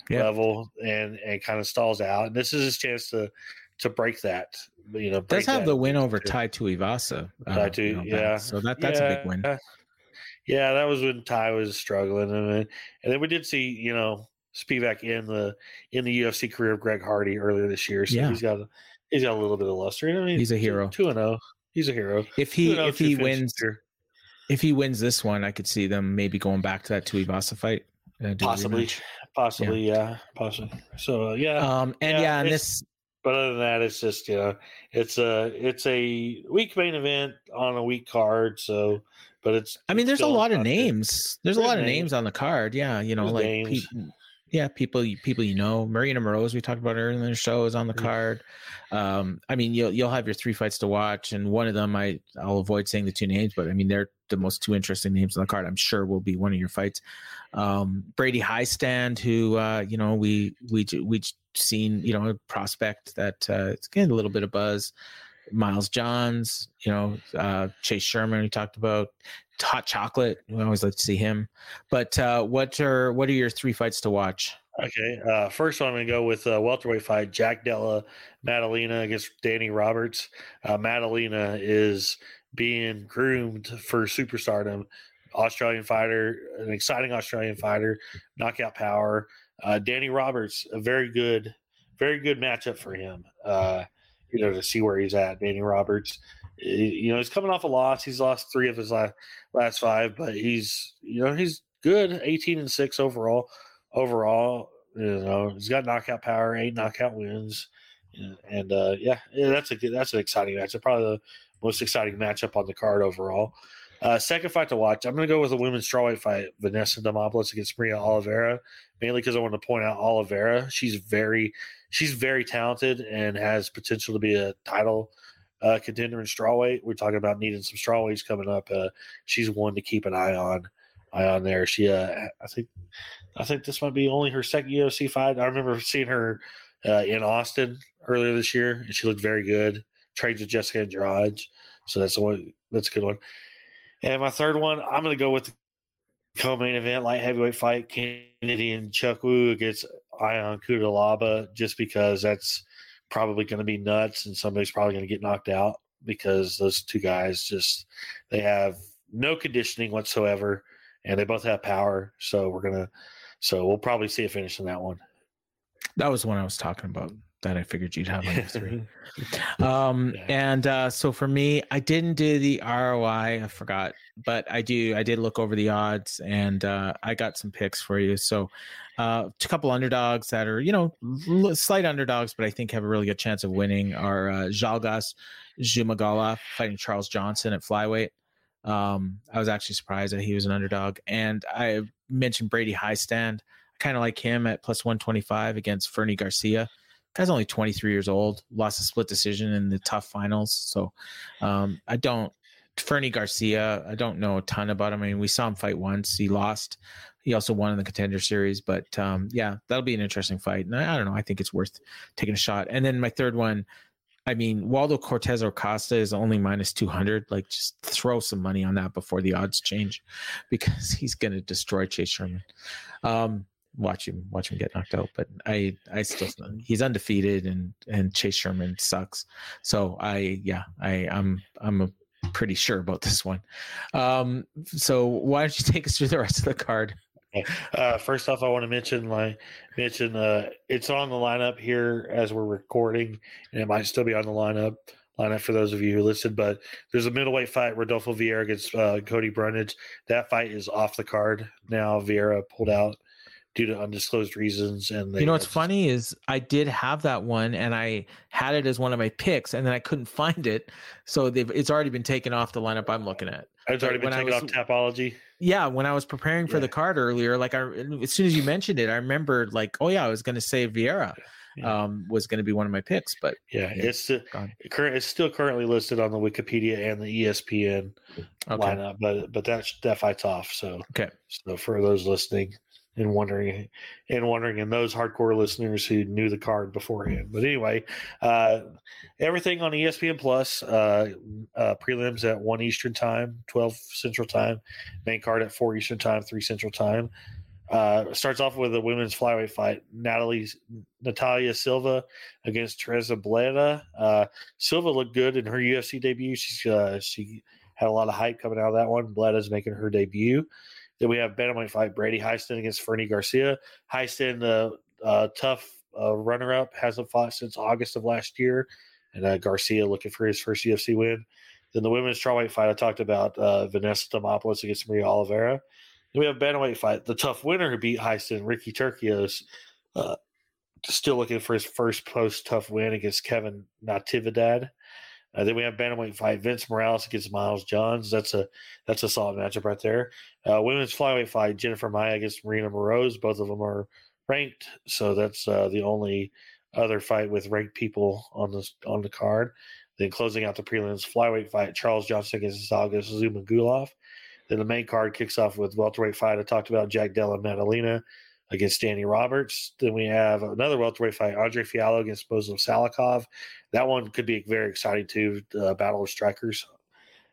A: Yeah.
B: level and and kind of stalls out. And this is his chance to to break that. You know,
A: Does have the win over. Tai Tuivasa. uh,
B: Tai
A: you know,
B: yeah.
A: So that that's a big win.
B: Yeah. Yeah, that was when Tai was struggling, and then, and then we did see you know Spivak in the in the UFC career of Greg Hardy earlier this year. So
A: Yeah.
B: he's got a, he's got a little bit of luster. I mean,
A: He's a hero.
B: Two and zero. He's a hero.
A: If he if he wins if he wins this one, I could see them maybe going back to that Tuivasa fight.
B: Possibly, possibly, yeah, possibly. So uh, yeah,
A: Um, and
B: Yeah,
A: yeah, and this
B: but other than that, it's just you know, it's a it's a week main event on a week card. So, but it's
A: I mean,
B: it's
A: there's a lot of
B: good.
A: names. There's a
B: There's
A: lot of
B: names.
A: names on the card. Yeah, you know,
B: There's
A: like
B: names.
A: people, yeah, people, you- people you know. Marina Moroz, we talked about earlier in the show, is on the card. Um, I mean, you'll you'll have your three fights to watch, and one of them, I I'll avoid saying the two names, but I mean, they're the most two interesting names on the card. I'm sure will be one of your fights. Um, Brady Hiestand, who uh, you know we we we seen you know a prospect that uh, it's getting a little bit of buzz. Miles Johns, you know, uh, Chase Sherman, we talked about hot chocolate. We always like to see him. But uh, what are what are your three fights to watch?
B: Okay. Uh, first one, I'm going to go with uh, welterweight fight Jack Della Maddalena against Danny Roberts. Uh, Maddalena is being groomed for superstardom. Australian fighter, an exciting Australian fighter, knockout power. Uh, Danny Roberts, a very good, very good matchup for him. Uh, you know, to see where he's at. Danny Roberts, you know, he's coming off a loss. He's lost three of his last, last five, but he's, you know, he's good, 18 and six overall overall. You know, he's got knockout power, eight knockout wins, and, uh, yeah, yeah, that's a good, that's an exciting matchup. Probably the most exciting matchup on the card overall. Uh, second fight to watch, I'm going to go with the women's strawweight fight, Vanessa Demopoulos against Maria Oliveira, mainly because I want to point out Oliveira. She's very, she's very talented and has potential to be a title uh, contender in strawweight. We're talking about needing some strawweights coming up. Uh, she's one to keep an eye on, eye on there. She, uh, I think, I think this might be only her second UFC fight. I remember seeing her uh, in Austin earlier this year, and she looked very good. Trains with Jessica Andrade, so that's the one. That's a good one. And my third one, I'm going to go with the co-main event light heavyweight fight, Kennedy Nzechukwu against Ion Cutelaba, just because that's probably going to be nuts, and somebody's probably going to get knocked out because those two guys just they have no conditioning whatsoever, and they both have power. So we're gonna, so we'll probably see a finish in that one.
A: That was the one I was talking about that I figured you'd have on your three. Um,
B: Yeah.
A: and uh, so for me, I didn't do the ROI. I forgot, but I do. I did look over the odds, and uh, I got some picks for you. So, uh, a couple underdogs that are you know slight underdogs, but I think have a really good chance of winning are uh, Jalgas Jumagala fighting Charles Johnson at flyweight. Um, I was actually surprised that he was an underdog, and I mentioned Brady Hiestand. I kind of like him at plus one twenty five against Fernie Garcia guy's only 23 years old. Lost a split decision in the TUF finals. So um, i don't fernie garcia i don't know a ton about him. I mean we saw him fight once. He lost. He also won in the contender series but um, yeah that'll be an interesting fight. And I, I don't know. I think it's worth taking a shot. And then my third one I mean, Waldo Cortez or Costa is only minus 200. Like, just throw some money on that before the odds change because he's going to destroy Chase Sherman. Um, watch him watch him get knocked out. But I I still he's undefeated and and Chase Sherman sucks. So I yeah I I'm I'm pretty sure about this one. Um, so why don't you take us through the rest of the card?
B: Uh, first off, I want to mention like mention uh, it's on the lineup here as we're recording, and it might still be on the lineup lineup for those of you who listened. But there's a middleweight fight: Rodolfo Vieira against uh, Cody Brundage. That fight is off the card now. Vieira pulled out due to undisclosed reasons. And they,
A: you know what's funny is I did have that one, and I had it as one of my picks, and then I couldn't find it, so they've it's already been taken off the lineup I'm looking at.
B: It's already been taken was, off Tapology.
A: Yeah, when I was preparing for yeah. the card earlier, like I, as soon as you mentioned it, I remembered like, oh yeah, I was going to say Vieira. Yeah. Um, was going to be one of my picks, but
B: yeah, yeah it's uh, current. It's still currently listed on the Wikipedia and the ESPN okay. lineup, but but that that fight's off. So
A: okay,
B: so for those listening, and wondering and wondering and those hardcore listeners who knew the card beforehand. But anyway uh, everything on espn plus uh, uh, prelims at 1 eastern time 12 central time main card at 4 eastern time 3 central time. Uh, starts off with a women's flyweight fight. Natalie natalia silva against teresa bleda. Uh, silva looked good in her ufc debut. She's uh, she had a lot of hype coming out of that one. Bleda's making her debut then we have bantamweight fight Brady Hiestand against Fernie Garcia. Hiestand, the uh, TUF uh, runner-up, hasn't fought since August of last year, and uh, Garcia looking for his first UFC win. Then the women's strawweight fight I talked about uh, Vanessa Demopoulos against Maria Oliveira. Then we have bantamweight fight. The TUF winner who beat Hiestand, Ricky Turcios, uh, still looking for his first post TUF win against Kevin Natividad. Uh, then we have bantamweight fight Vince Morales against Miles Johns. That's a that's a solid matchup right there. Uh, women's flyweight fight Jennifer Maia against Marina Moroz. Both of them are ranked, so that's uh, the only other fight with ranked people on the on the card. Then closing out the prelims flyweight fight Charles Johnson against Zhalgas Zhumagulov. Then the main card kicks off with welterweight fight. I talked about Jack Della Maddalena against Danny Roberts. Then we have another welterweight fight, Andre Fialho against Bozo Salikhov. That one could be very exciting too. Uh, Battle of Strikers.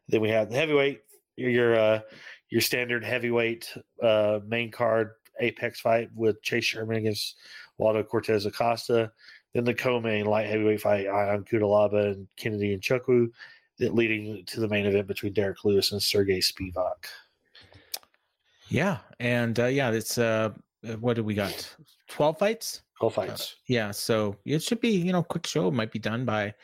B: Then we have the heavyweight, your uh, your standard heavyweight uh, main card apex fight with Chase Sherman against Waldo Cortez Acosta. Then the co-main light heavyweight fight, Ion Cutelaba and Kennedy Nzechukwu, leading to the main event between Derrick Lewis and Sergey Spivak.
A: Yeah, and uh, yeah, it's uh, what do we got? 12 fights?
B: 12 fights.
A: Uh, yeah. So it should be, you know, quick show. It might be done by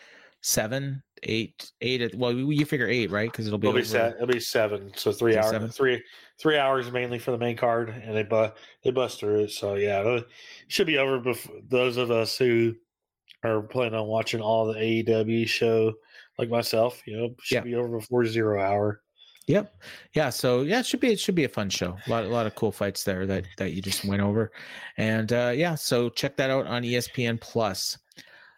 A: seven, eight, eight. At, well, you figure eight, right? Because it'll be,
B: it'll be, se- it'll be seven. So three hours, seven? three, three hours mainly for the main card. And they, bu- they bust through it. So yeah, it should be over before those of us who are planning on watching all the AEW show, like myself, you know, should yeah. be over before zero hour.
A: Yep. Yeah. So yeah, it should be it should be a fun show. A lot a lot of cool fights there that that you just went over, and uh, yeah. So check that out on ESPN Plus.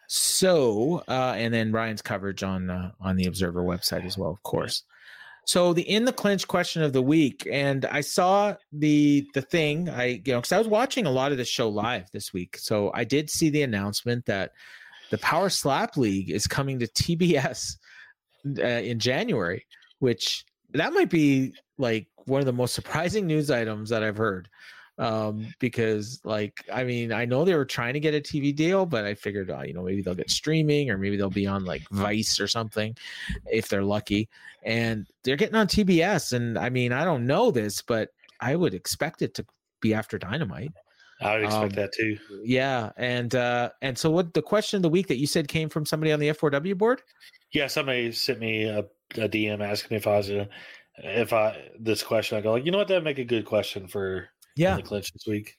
A: So uh, and then Ryan's coverage on uh, on the Observer website as well, of course. So the in the clinch question of the week, and I saw the the thing. I you know because I was watching a lot of the show live this week, so I did see the announcement that the Power Slap League is coming to TBS uh, in January, which that might be like one of the most surprising news items that I've heard. Um, because like I mean, I know they were trying to get a TV deal, but I figured, uh, you know, maybe they'll get streaming or maybe they'll be on like Vice or something if they're lucky. And they're getting on TBS. And I mean, I don't know this, but I would expect it to be after Dynamite.
B: I would expect um, that too.
A: Yeah, and uh, and so what the question of the week that you said came from somebody on the F4W board?
B: Yeah, somebody sent me a a DM asking me if I was a, if I this question. I go like, you know what, that'd make a good question for
A: yeah
B: the clinch this week.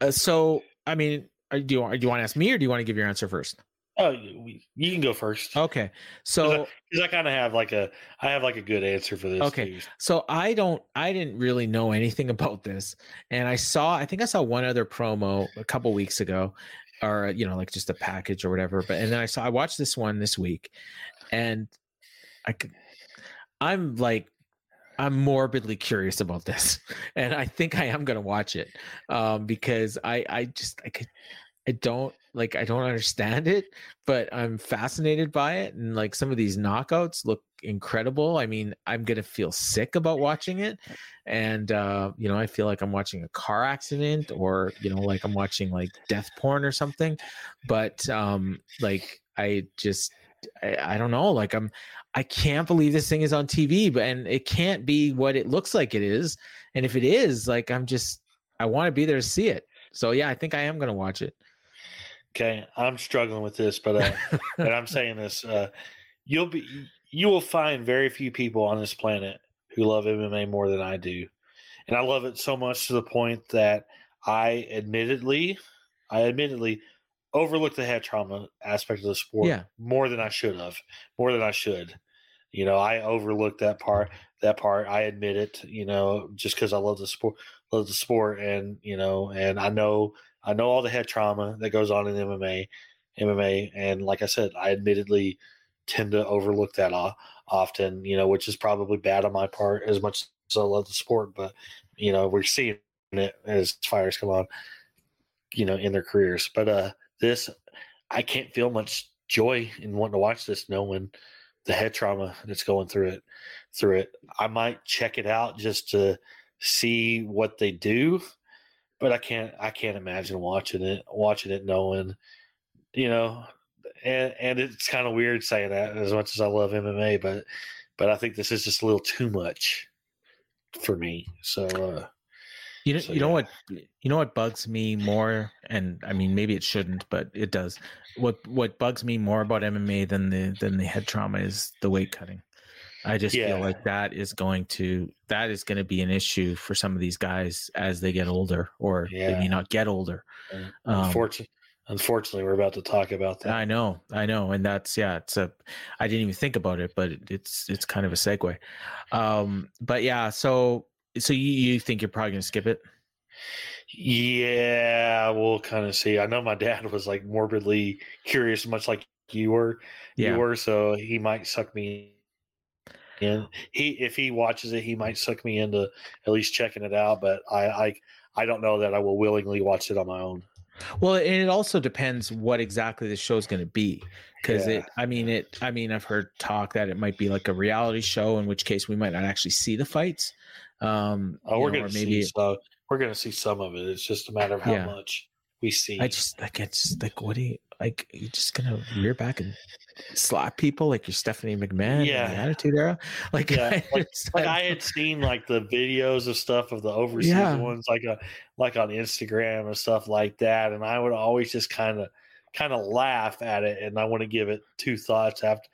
A: Uh, so I mean, do you do you want to ask me or do you want to give your answer first?
B: Oh, you can go first.
A: Okay, so
B: because I, I kind of have like a, I have like a good answer for this.
A: Okay, too. so I don't, I didn't really know anything about this, and I saw, I think I saw one other promo a couple weeks ago, or you know, like just a package or whatever. But and then I saw, I watched this one this week, and I could, I'm like, I'm morbidly curious about this, and I think I am to watch it um, because I, I just, I could, I don't, like I don't understand it, but I'm fascinated by it. And like some of these knockouts look incredible. I mean, I'm gonna feel sick about watching it, and uh, you know, I feel like I'm watching a car accident or you know, like I'm watching like death porn or something. But um, like I just I, I don't know. Like I'm I can't believe this thing is on TV, but and it can't be what it looks like it is. And if it is, like I'm just I want to be there to see it. So yeah, I think I am gonna watch it.
B: Okay, I'm struggling with this, but uh, and I'm saying this: uh, you'll be you will find very few people on this planet who love MMA more than I do, and I love it so much to the point that I admittedly, I admittedly overlooked the head trauma aspect of the sport
A: Yeah.
B: more than I should have, more than I should. You know, I overlooked that part. That part, I admit it. You know, just because I love the sport, love the sport, and you know, and I know, I know all the head trauma that goes on in MMA, MMA, and like I said, I admittedly tend to overlook that often. You know, which is probably bad on my part, as much as I love the sport. But you know, we're seeing it as fires come on. You know, in their careers, but uh, this I can't feel much joy in wanting to watch this, knowing the head trauma that's going through it. Through it, I might check it out just to see what they do, but I can't. I can't imagine watching it. Watching it, knowing, you know, and and it's kind of weird saying that as much as I love MMA, but but I think this is just a little too much for me. So. uh
A: You know,
B: So,
A: you know
B: yeah.
A: what, you know what bugs me more, and I mean maybe it shouldn't, but it does. What what bugs me more about MMA than the than the head trauma is the weight cutting. I just
B: Yeah.
A: feel like that is going to that is going to be an issue for some of these guys as they get older, or they may not get older. Um,
B: Unfortunately, unfortunately, we're about to talk about that.
A: I know, I know, and that's yeah. It's a. I didn't even think about it, but it's it's kind of a segue. Um, but yeah, so so you you think you're probably gonna skip it?
B: Yeah, we'll kind of see. I know my dad was like morbidly curious, much like you were.
A: Yeah.
B: You were, so he might suck me in. He if he watches it, he might suck me into at least checking it out. But I I I don't know that I will willingly watch it on my own.
A: Well, and it also depends what exactly the show's going to be, because
B: Yeah.
A: it. I mean, it. I mean, I've heard talk that it might be like a reality show, in which case we might not actually see the fights. Um,
B: Oh, we're
A: or maybe
B: see so we're gonna see some of it. It's just a matter of how
A: Yeah.
B: much we see.
A: I just like it's like what do you like? you're just gonna rear back and slap people like you're Stephanie McMahon? in
B: Yeah.
A: the Attitude Era. Like,
B: Yeah,
A: I
B: like- like I had seen like the videos of stuff of the overseas
A: Yeah.
B: ones, like uh like on Instagram and stuff like that, and I would always just kind of kind of laugh at it, and I want to give it two thoughts after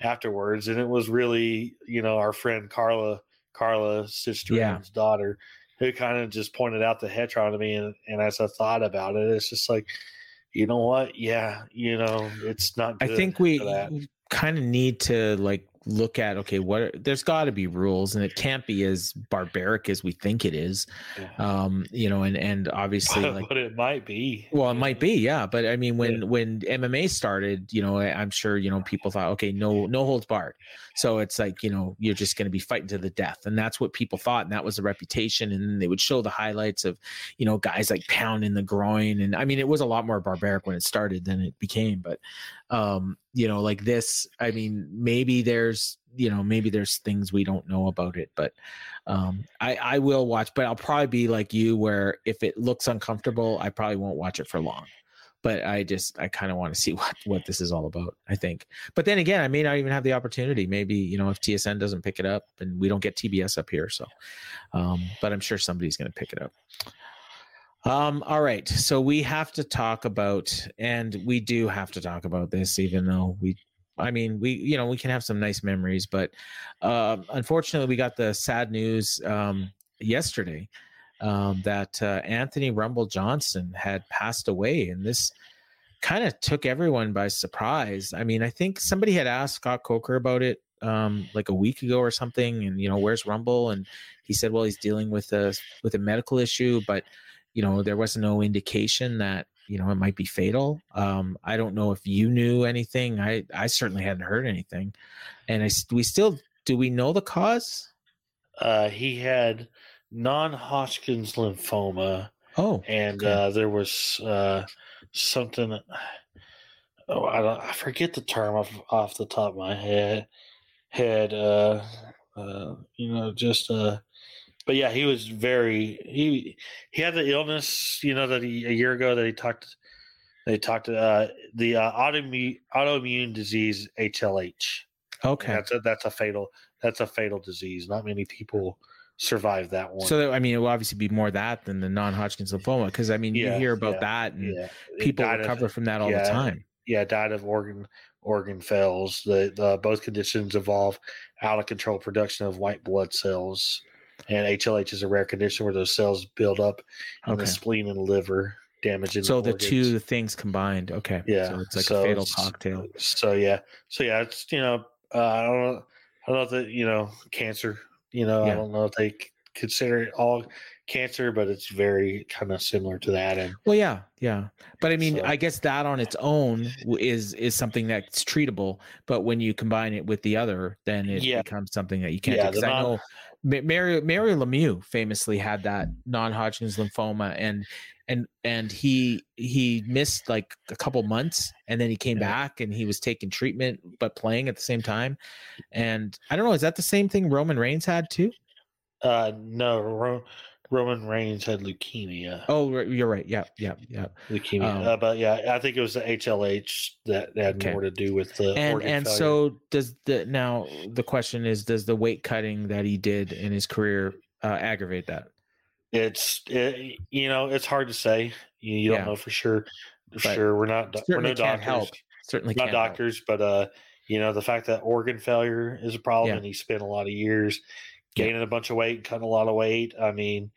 B: afterwards, and it was really you know our friend Carla Carla sister
A: Yeah.
B: daughter who kind of just pointed out the headtron to me, and, and as I thought about it, it's just like you know what, yeah, you know, it's not.
A: I think we kind of need to like look at okay, what are, there's got to be rules, and it can't be as barbaric as we think it is.
B: Yeah.
A: Um, you know, and and obviously like
B: but it might be.
A: Well, it might be, yeah. But I mean, when when MMA started, you know, I, I'm sure you know people thought, okay, no no holds barred. So it's like you know you're just going to be fighting to the death, and that's what people thought, and that was the reputation. And they would show the highlights of, you know, guys like pounding the groin, and I mean, it was a lot more barbaric when it started than it became. But, um, you know, like this, I mean, maybe there's you know maybe there's things we don't know about it but um i i will watch but i'll probably be like you where if it looks uncomfortable i probably won't watch it for long. But i just i kind of want to see what what this is all about i think. But then again i may not even have the opportunity. Maybe you know if tsn doesn't pick it up and we don't get tbs up here so um but i'm sure somebody's going to pick it up um all right so we have to talk about and we do have to talk about this even though we I mean, we you know we can have some nice memories, but uh, unfortunately, we got the sad news um, yesterday um, that uh, Anthony Rumble Johnson had passed away, and this kind of took everyone by surprise. I mean, I think somebody had asked Scott Coker about it um, like a week ago or something, and you know, where's Rumble? And he said, well, he's dealing with a with a medical issue, but you know, there was no indication that you know it might be fatal. Um, I don't know if you knew anything. I I certainly hadn't heard anything, and I we still do we know the cause?
B: Uh, he had non-Hodgkin's lymphoma,
A: Oh,
B: and
A: okay.
B: uh, there was uh, something. Oh, I don't. I forget the term off off the top of my head. Had Uh, uh, you know, just uh, but yeah, he was very he he had the illness. You know that he a year ago that he talked. They talked uh, the uh, autoimmune autoimmune disease HLH.
A: Okay.
B: That's a, that's a fatal that's a fatal disease. Not many people survive that one.
A: So I mean, it will obviously be more that than the non-Hodgkin's lymphoma because I mean,
B: Yeah,
A: you hear about
B: yeah,
A: that and
B: yeah,
A: people
B: died of-
A: recover from that all the time.
B: Yeah, died of organ organ fails. The the both conditions involve out of control production of white blood cells, and HLH is a rare condition where those cells build up in
A: Okay.
B: the spleen and liver, damaging.
A: So the
B: organs.
A: two things combined. Okay.
B: Yeah,
A: So it's like
B: so
A: a fatal cocktail.
B: So yeah, so yeah, it's you know, uh, I don't know, I don't know if that you know cancer. You know,
A: Yeah.
B: I don't know if they consider it all cancer, but it's very kind of similar to that. And
A: Well, yeah, yeah, but I mean,
B: So-
A: I guess that on its own is is something that's treatable. But when you combine it with the other, then it
B: Yeah.
A: becomes something that you can't.
B: Yeah,
A: do.
B: the
A: I know Ma- Mario Mario Lemieux famously had that non-Hodgkin's lymphoma, and and and he he missed like a couple months, and then he came
B: Yeah.
A: back and he was taking treatment but playing at the same time. And I don't know, is that the same thing Roman Reigns had too?
B: uh, no, Ro- Roman Reigns had leukemia.
A: Oh, right, you're right. Yeah, yeah, yeah.
B: leukemia.
A: Um,
B: uh, but yeah, I think it was the HLH that, that had
A: Okay.
B: more to do with the
A: and and
B: failure.
A: so does the now the question is does the weight cutting that he did in his career uh, aggravate that
B: it's it, you know it's hard to say. You, you don't know for sure. For
A: But
B: sure, we're not we're no
A: can't
B: doctors.
A: help certainly
B: not
A: can't help.
B: doctors, but uh, you know, the fact that organ failure is a problem,
A: Yeah.
B: and he spent a lot of years
A: Yeah.
B: gaining a bunch of weight, cutting a lot of weight. I mean,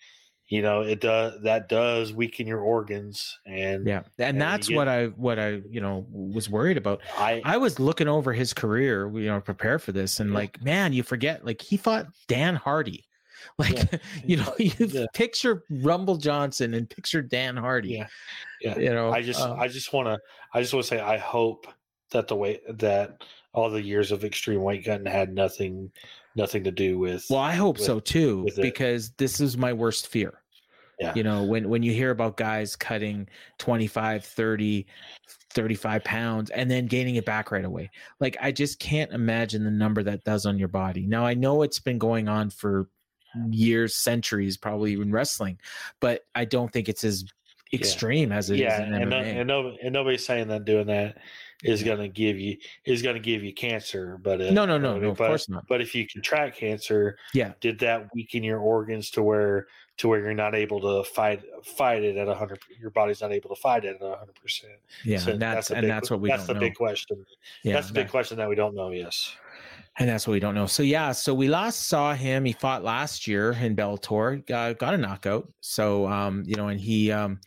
B: you know, it does that does weaken your organs, and
A: yeah and
B: and
A: that's
B: get-
A: what i what i you know was worried about
B: I,
A: i was looking over his career you know prepare for this and
B: Yeah.
A: like man you forget like he fought dan hardy like you know you
B: Yeah.
A: picture rumble johnson and picture dan hardy
B: Yeah. Yeah.
A: you know
B: I just
A: uh,
B: I just want to I just want to say I hope that the way that all the years of extreme weight cutting had nothing nothing to do with
A: Well, I hope
B: with-
A: so too,
B: it.
A: because this is my worst fear.
B: Yeah.
A: You know, when when you hear about guys cutting 25, 30, 35 pounds and then gaining it back right away. Like I just can't imagine the number that does on your body. Now I know it's been going on for years, centuries, probably in wrestling, but I don't think it's as extreme as it
B: yeah, and, no, and no and nobody's saying that doing that is going to give you is going to give you cancer, but it,
A: no, no, no,
B: I mean,
A: no, of
B: but,
A: course not.
B: But if you contract cancer,
A: Yeah.
B: did that weaken your organs to where to where you're not able to fight fight it at hundred? Your body's not able to fight it at hundred percent.
A: Yeah, and that's
B: the
A: and
B: big-
A: that's what we
B: that's the
A: know.
B: big question.
A: yeah,
B: that's the big
A: that-
B: question that we don't know. Yes.
A: And that's what we don't know. So yeah, so we last saw him. He fought last year in Bellator, uh, got a knockout. So um, you know, and he um,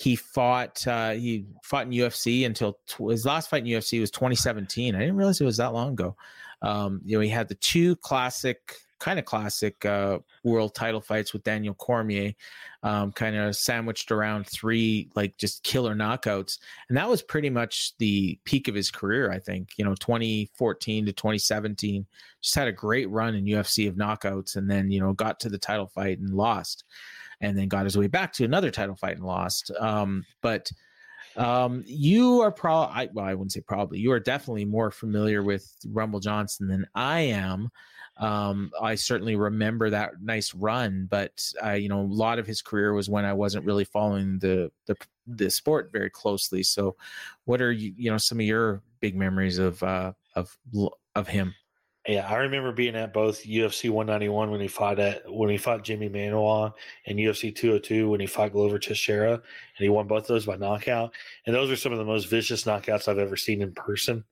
A: he fought uh, he fought in UFC until tw- his last fight in UFC was 2017. I didn't realize it was that long ago. Um, you know, he had the two classic, kind of classic uh, world title fights with Daniel Cormier, um, kind of sandwiched around three like just killer knockouts, and that was pretty much the peak of his career. I think you know 2014 to 2017, just had a great run in UFC of knockouts, and then you know got to the title fight and lost, and then got his way back to another title fight and lost. Um, but um, you are probably well, I wouldn't say probably. You are definitely more familiar with Rumble Johnson than I am. Um, I certainly remember that nice run, but uh, you know, a lot of his career was when I wasn't really following the the the sport very closely. So, what are you you know some of your big memories of uh, of of him?
B: Yeah, I remember being at both UFC 191 when he fought at when he fought Jimmy Manuwa and UFC 202 when he fought Glover Teixeira, and he won both those by knockout. And those are some of the most vicious knockouts I've ever seen in person.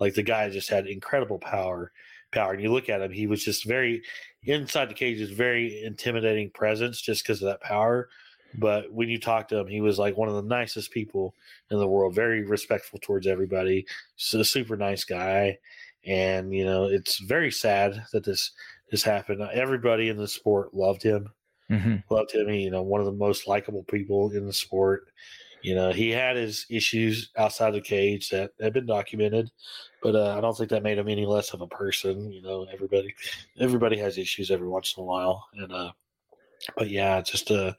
B: Like the guy just had incredible power, power. And you look at him, he was just very inside the cage, is very intimidating presence just because of that power. But when you talk to him, he was like one of the nicest people in the world, very respectful towards everybody, so super nice guy and you know it's very sad that this this happened everybody in the sport loved him
A: Mm-hmm.
B: loved him He, you know one of the most likable people in the sport you know he had his issues outside the cage that had been documented but uh, i don't think that made him any less of a person you know everybody everybody has issues every once in a while and uh but yeah just uh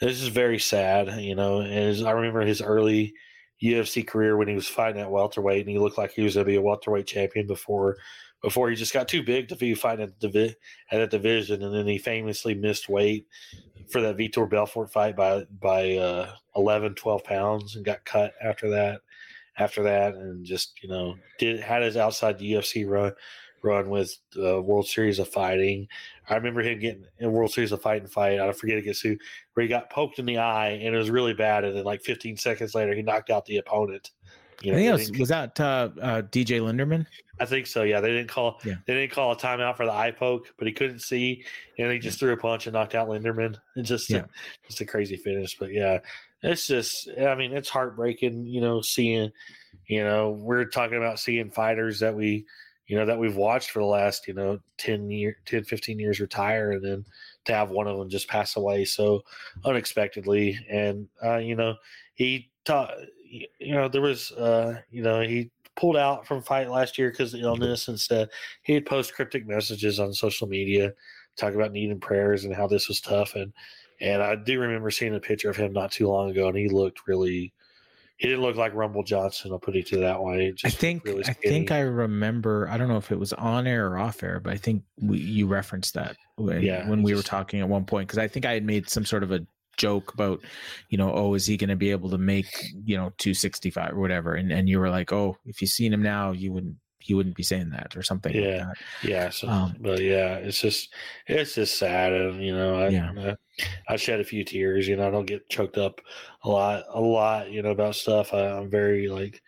B: this is very sad. You know, as I remember his early UFC career when he was fighting at welterweight, and he looked like he was going to be a welterweight champion before before he just got too big to be fighting at, the, at a division, and then he famously missed weight for that Vitor Belfort fight by by uh, 11, 12 pounds, and got cut after that. After that, and just you know, did had his outside the UFC run run with the World Series of Fighting. I remember him getting in World Series of Fighting fight. I don't forget against who, where he got poked in the eye and it was really bad. And then like 15 seconds later, he knocked out the opponent.
A: You know, I think it was, was that uh, uh, DJ Linderman?
B: I think so. Yeah, they didn't call. Yeah. they didn't call a timeout for the eye poke, but he couldn't see, and he just yeah. threw a punch and knocked out Linderman. It's just, yeah. a, just a crazy finish. But yeah, it's just. I mean, it's heartbreaking. You know, seeing. You know, we're talking about seeing fighters that we you know, that we've watched for the last, you know, 10 year, 10, 15 years retire and then to have one of them just pass away so unexpectedly. And, uh, you know, he taught, you know, there was, uh, you know, he pulled out from fight last year because of illness and said he had post cryptic messages on social media, talk about needing prayers and how this was tough. And, and I do remember seeing a picture of him not too long ago and he looked really, he didn't look like Rumble Johnson. I'll put it to that way.
A: I think really I think I remember. I don't know if it was on air or off air, but I think we, you referenced that when, yeah, when we just, were talking at one point because I think I had made some sort of a joke about, you know, oh, is he going to be able to make you know two sixty five or whatever? And and you were like, oh, if you seen him now, you wouldn't he wouldn't be saying that or something.
B: Yeah,
A: like
B: yeah. So, um, but yeah, it's just it's just sad, and you know, I, yeah. I, I shed a few tears. You know, I don't get choked up a lot, a lot. You know, about stuff. I, I'm very like,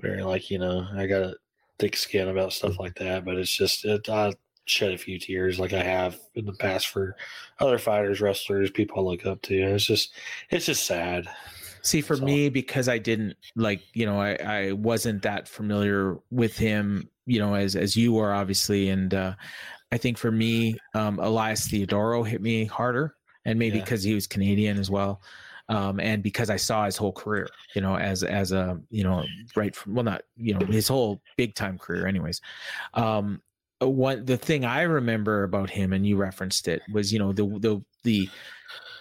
B: very like, you know, I got a thick skin about stuff like that. But it's just it, I shed a few tears like I have in the past for other fighters, wrestlers, people I look up to. And it's just it's just sad.
A: See, for so. me, because I didn't like, you know, I, I wasn't that familiar with him, you know, as as you were obviously, and uh, I think for me, um, Elias Theodorou hit me harder, and maybe because yeah. he was Canadian as well, um, and because I saw his whole career, you know, as as a you know, right from well, not you know, his whole big time career, anyways. Um, one the thing I remember about him, and you referenced it, was you know the the the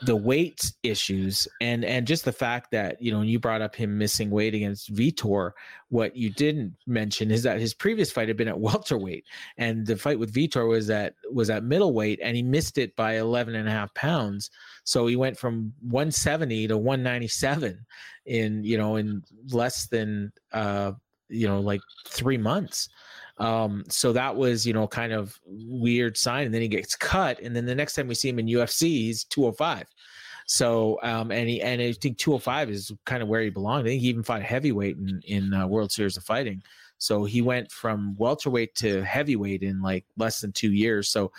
A: the weight issues and and just the fact that you know you brought up him missing weight against Vitor what you didn't mention is that his previous fight had been at welterweight and the fight with Vitor was at was at middleweight and he missed it by 11 and a half pounds. So he went from 170 to 197 in you know in less than uh you know like 3 months um, so that was, you know, kind of weird sign. And then he gets cut. And then the next time we see him in UFC, he's 205. So, um, and he, and I think 205 is kind of where he belonged. I think he even fought heavyweight in, in uh, World Series of Fighting. So he went from welterweight to heavyweight in like less than two years. So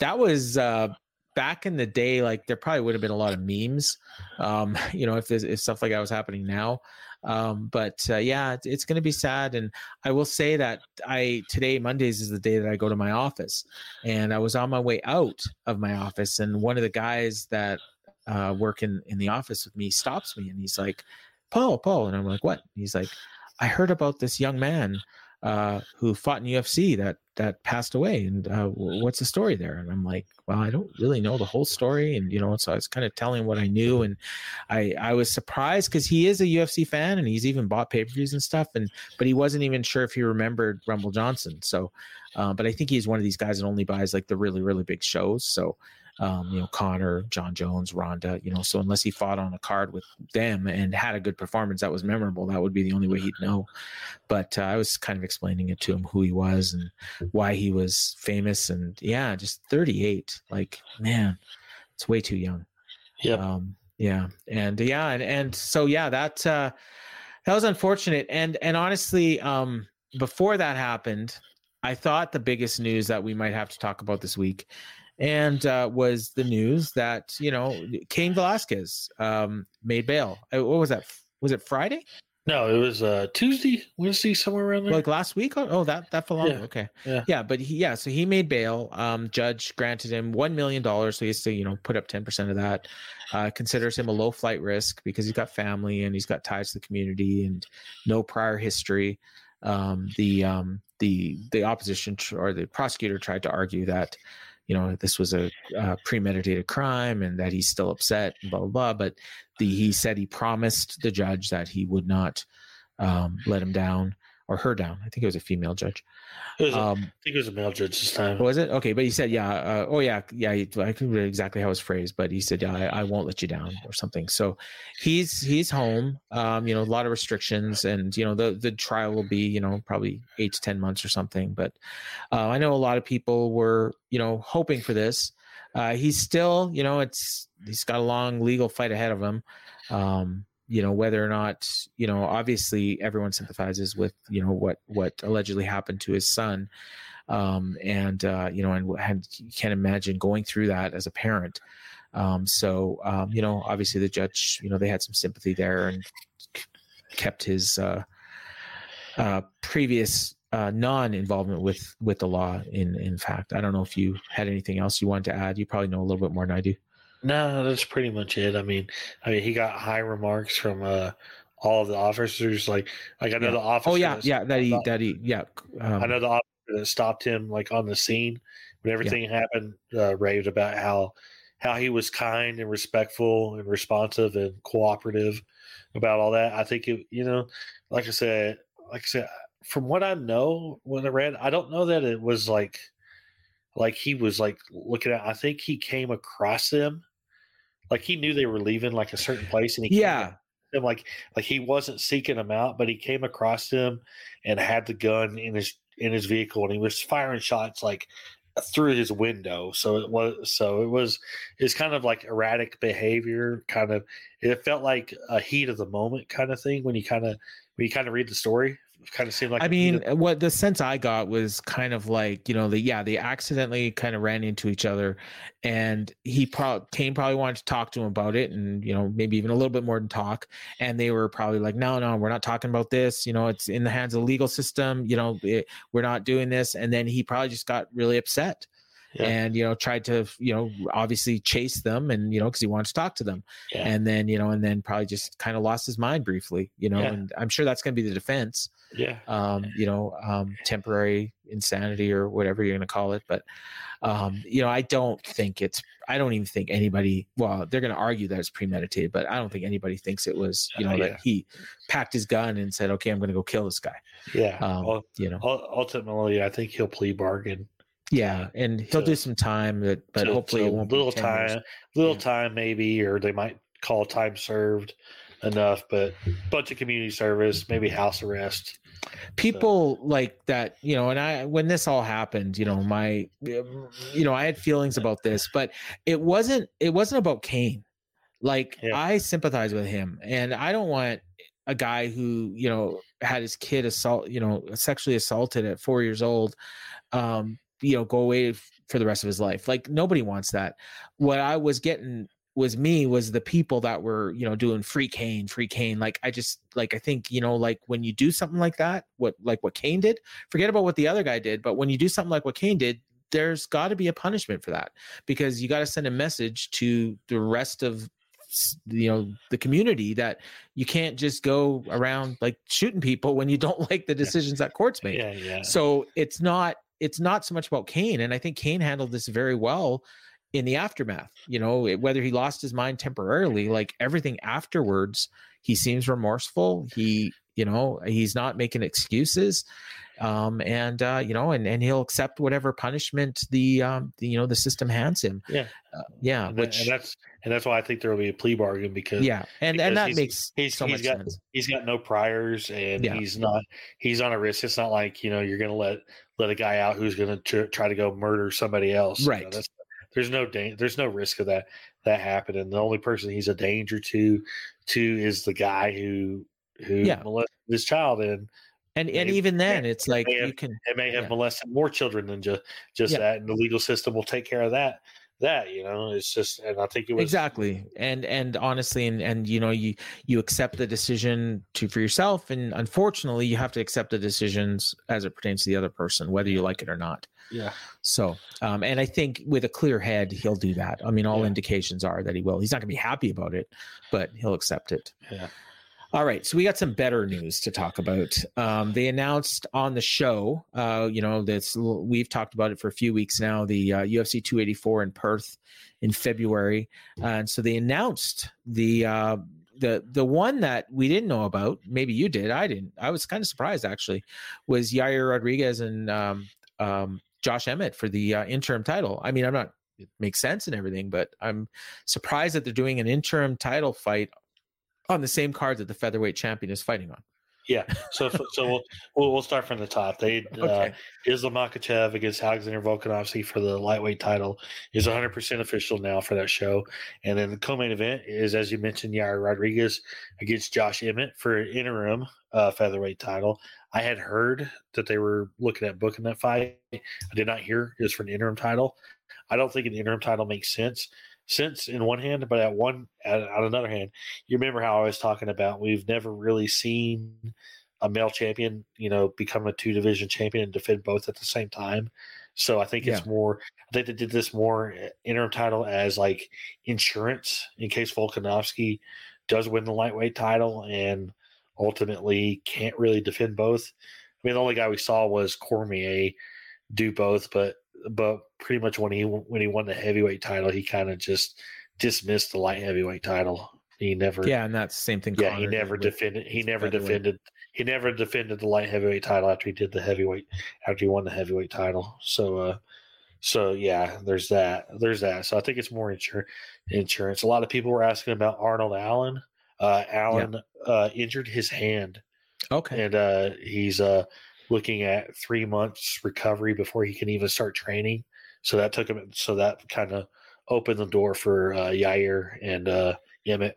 A: that was, uh, back in the day, like there probably would have been a lot of memes, um, you know, if if stuff like that was happening now. Um, but uh, yeah, it's, it's going to be sad. And I will say that I today Mondays is the day that I go to my office, and I was on my way out of my office, and one of the guys that uh, work in in the office with me stops me, and he's like, "Paul, Paul," and I'm like, "What?" He's like, "I heard about this young man." Uh, who fought in UFC that that passed away, and uh, what's the story there? And I'm like, well, I don't really know the whole story, and you know, so I was kind of telling what I knew, and I I was surprised because he is a UFC fan, and he's even bought pay per views and stuff, and but he wasn't even sure if he remembered Rumble Johnson. So, uh, but I think he's one of these guys that only buys like the really really big shows. So um, you know, Conor, Jon Jones, Ronda, you know, so unless he fought on a card with them and had a good performance that was memorable, that would be the only way he'd know. But uh, I was kind of explaining it to him who he was and why he was famous. And yeah, just 38. Like, man, it's way too young.
B: Yeah.
A: Um, yeah. And yeah. And, and so, yeah, that, uh, that was unfortunate. And, and honestly, um, before that happened, I thought the biggest news that we might have to talk about this week and uh, was the news that you know Cain Velasquez um, made bail. Uh, what was that? Was it Friday?
B: No, it was uh, Tuesday, Wednesday, somewhere around there.
A: Like last week? Oh, that that fell off.
B: Yeah.
A: Okay,
B: yeah,
A: yeah. But he, yeah, so he made bail. Um, judge granted him one million dollars, so he has to you know put up ten percent of that. Uh, considers him a low flight risk because he's got family and he's got ties to the community and no prior history. Um, the um, the the opposition tr- or the prosecutor tried to argue that you know this was a, uh premeditated crime and that he's still upset and blah blah blah. But the he said he promised the judge that he would not um, let him down or her down. I think it was a female judge
B: It a-
A: um,
B: I think it was a male judge this time.
A: was it okay? But he said, "Yeah, uh, oh yeah, yeah." I can't remember exactly how it was phrased, but he said, "Yeah, I, I won't let you down" or something. So he's he's home. Um, you know, a lot of restrictions, and you know the the trial will be you know probably eight to ten months or something. But uh, I know a lot of people were you know hoping for this. Uh, he's still you know it's he's got a long legal fight ahead of him. Um, you know whether or not you know obviously everyone sympathizes with you know what what allegedly happened to his son um, and uh, you know, and, and you can't imagine going through that as a parent. Um, so um, you know, obviously the judge, you know, they had some sympathy there and kept his uh, uh, previous uh, non-involvement with with the law. In in fact, I don't know if you had anything else you wanted to add. You probably know a little bit more than I do.
B: No, that's pretty much it. I mean, I mean, he got high remarks from uh, all of the officers. Like, like I know
A: Yeah.
B: the officer.
A: Oh yeah, yeah, that he that he yeah. Um,
B: I know the officer that stopped him like on the scene when everything happened. Uh, raved about how how he was kind and respectful and responsive and cooperative about all that. I think it, you know, like I said, like I said, from what I know when I read, I don't know that it was like like he was like looking at. I think he came across them, like he knew they were leaving like a certain place, and he
A: yeah,
B: them like like he wasn't seeking them out, but he came across them and had the gun in his in his vehicle, and he was firing shots like through his window. So it was so it was it's kind of like erratic behavior. Kind of it felt like a heat of the moment kind of thing when you kind of when you kind of read the story. Kind of seemed like
A: I mean,
B: of- uh,
A: what the sense I got was kind of like, you know, the yeah, they accidentally kind of ran into each other, and he probably Cain probably wanted to talk to him about it, and you know, maybe even a little bit more than talk, and they were probably like, no, no, we're not talking about this. You know, it's in the hands of the legal system. You know, it, we're not doing this, and then he probably just got really upset.
B: Yeah.
A: And you know, tried to you know obviously chase them, and you know because he wanted to talk to them,
B: yeah,
A: and then you know, and then probably just kind of lost his mind briefly, you know.
B: Yeah.
A: And I'm sure that's going to be the defense
B: yeah,
A: um, you know, um, temporary insanity or whatever you're going to call it. But, um, you know, I don't think it's, I don't even think anybody, well, they're going to argue that it's premeditated, but I don't think anybody thinks it was, you know,
B: Uh,
A: that he packed his gun and said, okay, I'm going to go kill this guy.
B: yeah.
A: Um,
B: Well,
A: you know,
B: ultimately, I think he'll plea bargain.
A: Yeah. And he'll
B: so-
A: do some time, but, but
B: So-
A: hopefully
B: so
A: it won't
B: little
A: 10 years.
B: time, little
A: Yeah.
B: time maybe, or they might call time served enough, but bunch of community service, maybe house arrest.
A: people like that you know and i when this all happened you know my you know i had feelings about this but it wasn't it wasn't about cain like
B: Yeah.
A: i sympathize with him and i don't want a guy who you know had his kid assault you know sexually assaulted at four years old um you know go away for the rest of his life like nobody wants that what i was getting was me was the people that were you know doing free Cain, free Cain. Like I just like I think you know like when you do something like that, what like what Cain did, forget about what the other guy did. But when you do something like what Cain did, there's got to be a punishment for that because you got to send a message to the rest of you know the community that you can't just go around like shooting people when you don't like the decisions that courts make.
B: Yeah, yeah.
A: So it's not it's not so much about Cain, and I think Cain handled this very well in the aftermath. You know, it- whether he lost his mind temporarily, like everything afterwards, he seems remorseful. He, you know, he's not making excuses, um, and uh, you know, and and he'll accept whatever punishment the um, the, you know the system hands him.
B: Yeah.
A: uh, yeah,
B: and,
A: which
B: and that's and that's why I think there will be a plea bargain because
A: yeah, and
B: because
A: and that
B: he's-
A: makes
B: he's-
A: so
B: he's
A: much
B: got-
A: sense.
B: he's got no priors and
A: Yeah.
B: he's not he's on a risk. It's not like you know you're going to let let a guy out who's going to tr- try to go murder somebody else. You know,
A: Right.
B: there's no da- there's no risk of that that happening. The only person he's a danger to to is the guy who who
A: Yeah.
B: molested his child and
A: And and even then, it's like
B: have-
A: you can
B: it may have
A: Yeah.
B: molested more children than just just
A: Yeah.
B: that, and the legal system will take care of that. That you know, it's just, and I think it was
A: exactly and and honestly and and you know you you accept the decision to for yourself and unfortunately you have to accept the decisions as it pertains to the other person whether you like it or not.
B: Yeah,
A: so um and i think with a clear head he'll do that. I mean all
B: Yeah.
A: indications are that he will. He's not going to be happy about it but he'll accept it.
B: Yeah.
A: All right, so we got some better news to talk about. Um, they announced on the show, uh, you know, this we've talked about it for a few weeks now. The uh, UFC 284 in Perth in February, and so they announced the uh, the the one that we didn't know about. Maybe you did. I didn't. I was kind of surprised actually. Was Yair Rodriguez and um, um, Josh Emmett for the uh, interim title? I mean, I'm not. It makes sense and everything, but I'm surprised that they're doing an interim title fight on the same card that the featherweight champion is fighting on.
B: Yeah, so so we'll, we'll we'll start from the top. They
A: Okay.
B: uh, Islam Makhachev against Alexander Volkanovski for the lightweight title is 100 percent official now for that show. And then the co-main event is, as you mentioned, Yair Rodriguez against Josh Emmett for an interim uh, featherweight title. I had heard that they were looking at booking that fight. I did not hear it was for an interim title. I don't think an interim title makes sense. Since in one hand, but at one at, on another hand, you remember how I was talking about we've never really seen a male champion, you know, become a two division champion and defend both at the same time. So I think it's
A: Yeah.
B: more. I think they did this more uh, interim title as like insurance in case Volkanovski does win the lightweight title and ultimately can't really defend both. I mean, the only guy we saw was Cormier do both, but but pretty much when he when he won the heavyweight title, he kind of just dismissed the light heavyweight title. He never,
A: Yeah, and that's the same thing.
B: yeah,
A: Conor
B: he never defended. He never defended. He never defended the light heavyweight title after he did the heavyweight. After he won the heavyweight title, so uh, so yeah, there's that. There's that. So I think it's more insur- insurance. A lot of people were asking about Arnold Allen. Uh, Allen uh, injured his hand
A: Okay.
B: and uh, he's uh, looking at three months recovery before he can even start training. So that took him. So that kind of opened the door for uh, Yair and uh,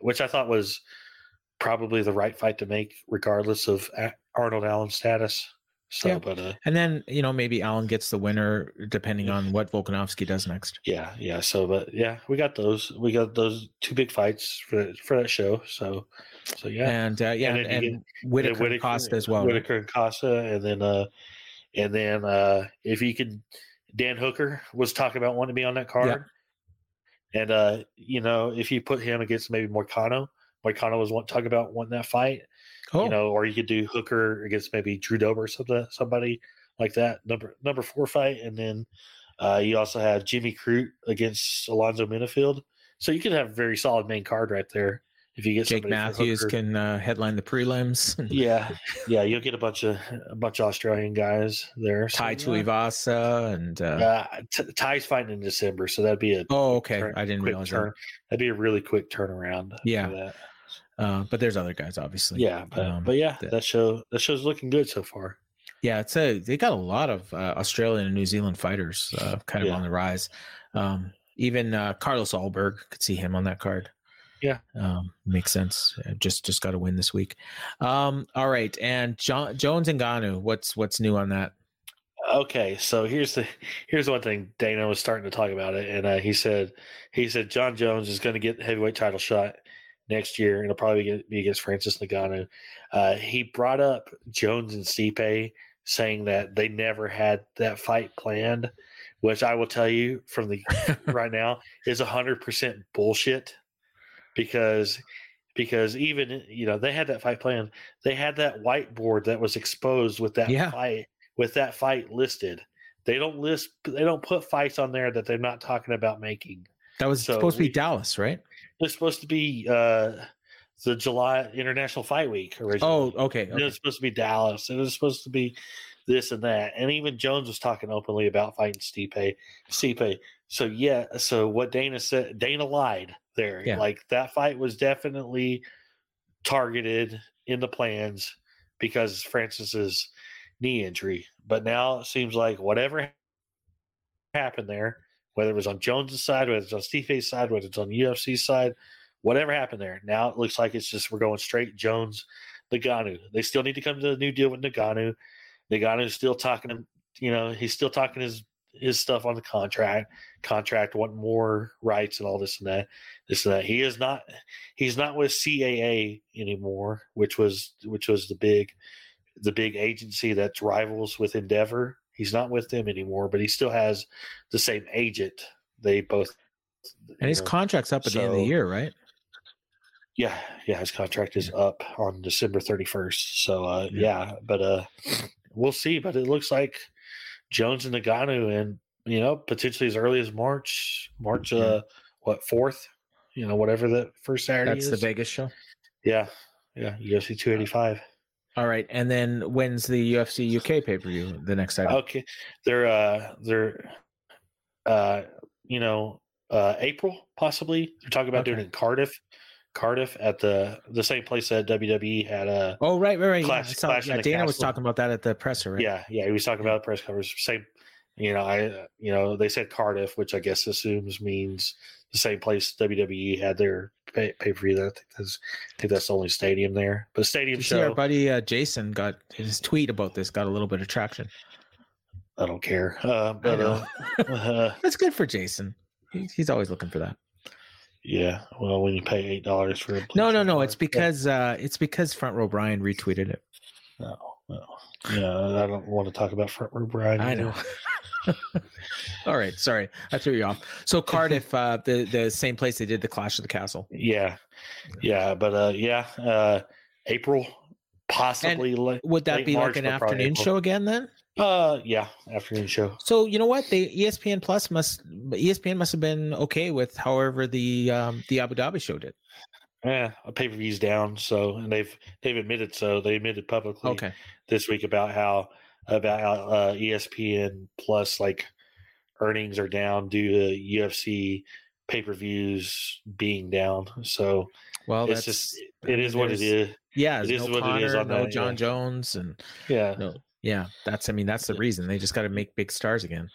B: which I thought was probably the right fight to make, regardless of Arnold Allen's status. So,
A: Yeah.
B: but uh,
A: And then you know maybe Allen gets the winner depending on what Volkanovski does next.
B: yeah, yeah. So, but yeah, we got those. We got those two big fights for that, for that show. So, so yeah.
A: And uh, yeah,
B: And
A: and, and Whittaker, and Costa as well. right?
B: Whittaker and Costa, and then uh, and then uh, if you could, Dan Hooker was talking about wanting to be on that card, and uh, you know if you put him against maybe Moicano, Moicano was want, talking about wanting that fight,
A: Oh,
B: you know, or you could do Hooker against maybe Drew Dober or something, somebody like that number number four fight, and then uh, you also have Jimmy Crute against Alonzo Menifield, so you could have a very solid main card right there if you get
A: Jake Matthews can uh, headline the prelims.
B: Yeah, yeah, you'll get a bunch of a bunch of Australian guys there. So,
A: Ty
B: yeah.
A: Tuivasa and uh,
B: Uh, T- Ty's fighting in December, so that'd be a
A: oh, okay,
B: turn-
A: I didn't realize
B: turn. That'd be a really quick turnaround. for
A: Yeah. Uh, but there's other guys, obviously.
B: yeah, but,
A: Um,
B: but yeah,
A: that-
B: that show that show's looking good so far.
A: Yeah, it's a they got a lot of uh, Australian and New Zealand fighters uh, kind of
B: Yeah.
A: on the rise. Um, even uh, Carlos Ulberg could see him on that card.
B: Yeah.
A: um, makes sense. Uh, Just just got to win this week. Um, all right, and Jon, Jones and Ngannou, what's what's new on that?
B: Okay, so here's the here's one thing Dana was starting to talk about it, and uh, he said he said Jon Jones is going to get the heavyweight title shot next year, and it'll probably be against Francis Ngannou. Uh, he brought up Jones and Stipe, saying that they never had that fight planned, which I will tell you from the right now is hundred percent bullshit, because because even you know they had that fight planned, they had that whiteboard that was exposed with that
A: Yeah.
B: fight with that fight listed. They don't list. They don't put fights on there that they're not talking about making.
A: That was
B: So
A: supposed to be
B: we-
A: Dallas, right?
B: It's supposed to be uh, the July International Fight Week originally.
A: Oh,
B: originally.
A: okay.
B: It was supposed to be Dallas. It was supposed to be this and that. And even Jones was talking openly about fighting Stipe. Stipe. So yeah. So what Dana said, Dana lied there.
A: Yeah.
B: Like that fight was definitely targeted in the plans because Francis's knee injury. But now it seems like whatever happened there, whether it was on Jones' side, whether it's on Stipe's side, whether it's on UFC's side, whatever happened there, now it looks like it's just we're going straight Jones, Ngannou. They still need to come to a new deal with Ngannou. Ngannou's still talking, you know, he's still talking his his stuff on the contract, contract, want more rights and all this and that, this and that. He is not, he's not with CAA anymore, which was which was the big, the big agency that's rivals with Endeavor. He's not with them anymore, but he still has the same agent. They both,
A: And his
B: know,
A: contract's up at the end of the year, right?
B: Yeah, yeah, his contract is up on December 31st. So uh yeah, but uh we'll see. But it looks like Jones and Ngannou and you know, potentially as early as March, March uh what, fourth, you know, whatever the first Saturday
A: That's
B: is.
A: the Vegas show.
B: Yeah. Yeah. UFC two eighty five.
A: All right, and then when's the UFC UK pay per view? The next item.
B: Okay. They're uh they're uh you know uh April possibly. They're talking about doing it in Cardiff. Cardiff at the the same place that WWE had a
A: Oh right, right, right.
B: Clash-
A: yeah, saw-
B: Clash
A: yeah, Dana was talking about that at the presser, right?
B: Yeah, yeah, he was talking about press covers Same, you know, I, uh, you know, they said Cardiff, which I guess assumes means the same place WWE had their pay per view. I think that's, I think that's the only stadium there. But stadium
A: you see our buddy uh, Jason got his tweet about this got a little bit of traction.
B: I don't care. Uh, but uh, uh,
A: That's good for Jason. He- He's always looking for that.
B: yeah, well, when you pay eight dollars for a
A: No, no, no. It's because uh, it's because Front Row Brian retweeted it.
B: no, no, yeah, I don't want to talk about front row Brian.
A: I know. All right, sorry, I threw you off. So Cardiff, uh, the the same place they did the Clash of the Castle.
B: Yeah, yeah, but uh, yeah, uh, April possibly. late,
A: Would that be
B: March,
A: like an afternoon show again then?
B: Uh, yeah, afternoon show.
A: So you know what? They E ESPN Plus must ESPN must have been okay with however the um, the Abu Dhabi show did.
B: Yeah, a pay per view's down. So, and they've they've admitted so. They admitted publicly
A: Okay.
B: this week about how about uh, ESPN Plus like earnings are down due to UFC pay per views being down. So
A: Well,
B: it's
A: that's
B: just it is what it is.
A: yeah.
B: it is
A: no
B: what it is on
A: no
B: that,
A: John
B: yeah.
A: Jones, and
B: Yeah,
A: no, yeah. That's I mean that's the reason they just got to make big stars again.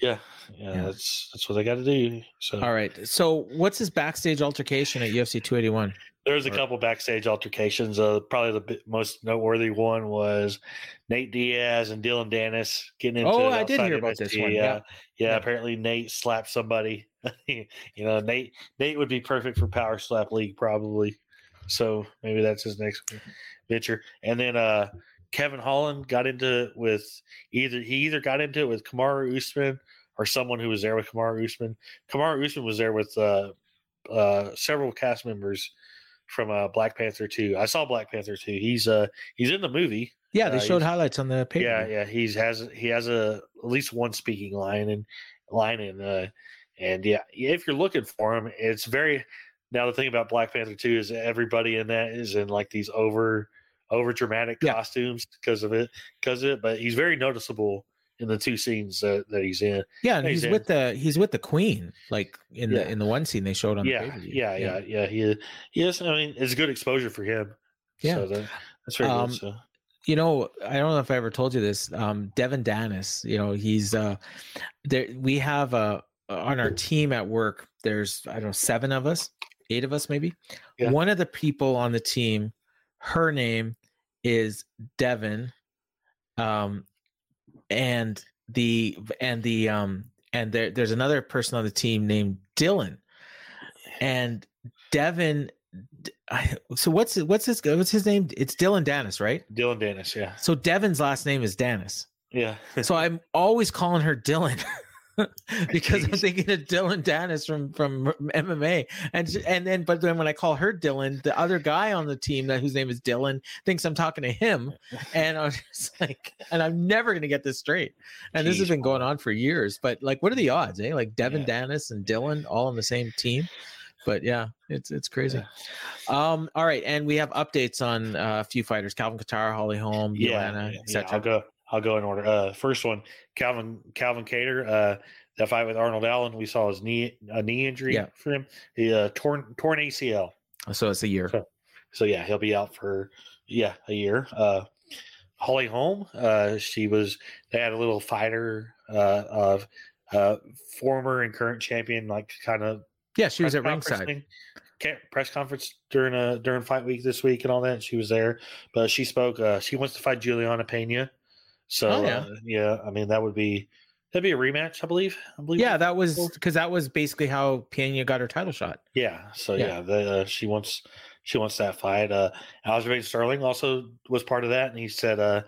B: yeah, yeah,
A: Yeah.
B: That's that's what they got to do. So
A: All right. So what's his backstage altercation at UFC 281?
B: There's a couple backstage altercations. Uh, probably the most noteworthy one was Nate Diaz and Dylan Dennis getting into.
A: Oh,
B: it
A: I did hear about this one,
B: Yeah.
A: yeah.
B: yeah,
A: Yeah.
B: Apparently, Nate slapped somebody. you know, Nate Nate would be perfect for Power Slap League probably. So maybe that's his next venture. And then uh, Kevin Holland got into it with either he either got into it with Kamaru Usman or someone who was there with Kamaru Usman. Kamaru Usman was there with uh, uh, several cast members from uh, Black Panther 2. I saw Black Panther 2. He's uh he's in the movie.
A: Yeah, they
B: Uh,
A: showed highlights on the paper.
B: Yeah, yeah. He's has he has a at least one speaking line and line and uh and yeah, if you're looking for him, it's very now the thing about Black Panther 2 is everybody in that is in like these over over dramatic
A: Yeah.
B: costumes because of it because of it, but he's very noticeable in the two scenes that, that he's in.
A: Yeah, and he's
B: Zan.
A: with the he's with the queen, like in
B: Yeah.
A: the in the one scene they showed on the
B: Yeah, yeah, yeah, yeah. He yes, I mean it's good exposure for him.
A: Yeah.
B: So that, that's very
A: Um,
B: good. So
A: You know, I don't know if I ever told you this. Um, Devin Dennis, you know, he's uh, there. We have uh on our team at work. There's I don't know seven of us, eight of us maybe.
B: Yeah.
A: One of the people on the team, her name is Devin, um, and the and the um and there there's another person on the team named Dylan, and Devin. so what's what's his what's his name? It's Dylan Dennis, right?
B: Dylan Dennis, yeah,
A: So Devin's last name is Dennis.
B: yeah.
A: So I'm always calling her Dylan because I'm thinking of Dylan Dennis from from MMA, and and then but then when I call her Dylan, the other guy on the team that whose name is Dylan thinks I'm talking to him, and I'm just like, and I'm never gonna get this straight. And this has been going on for years. But like, what are the odds? Eh? Like Devin
B: Yeah.
A: Dennis and Dylan all on the same team. But yeah, it's it's crazy. Um, all right, and we have updates on uh, a few fighters: Calvin Kattar, Holly Holm,
B: yeah,
A: Joanna,
B: yeah,
A: etc.
B: I'll go. I'll go in order. Uh, first one, Calvin Calvin Kattar. Uh, that fight with Arnold Allen, we saw his knee a knee injury
A: Yeah.
B: for him. He uh, torn torn ACL.
A: So it's a year.
B: So- So yeah, he'll be out for yeah a year. Uh, Holly Holm, uh, she was they had a little fighter uh, of uh, former and current champion, like kind of
A: Yeah, she was at ringside.
B: thing. Press conference during uh during fight week this week and all that. She was there, but she spoke. Uh, she wants to fight Julianna Pena. So
A: Oh, yeah.
B: Uh, yeah, I mean that would be that'd be a rematch, I believe. I believe.
A: Yeah, that was because that was basically how Pena got her title shot.
B: yeah. So
A: Yeah.
B: yeah, the, uh, she wants she wants that fight. Uh, Aljamain Sterling also was part of that, and he said uh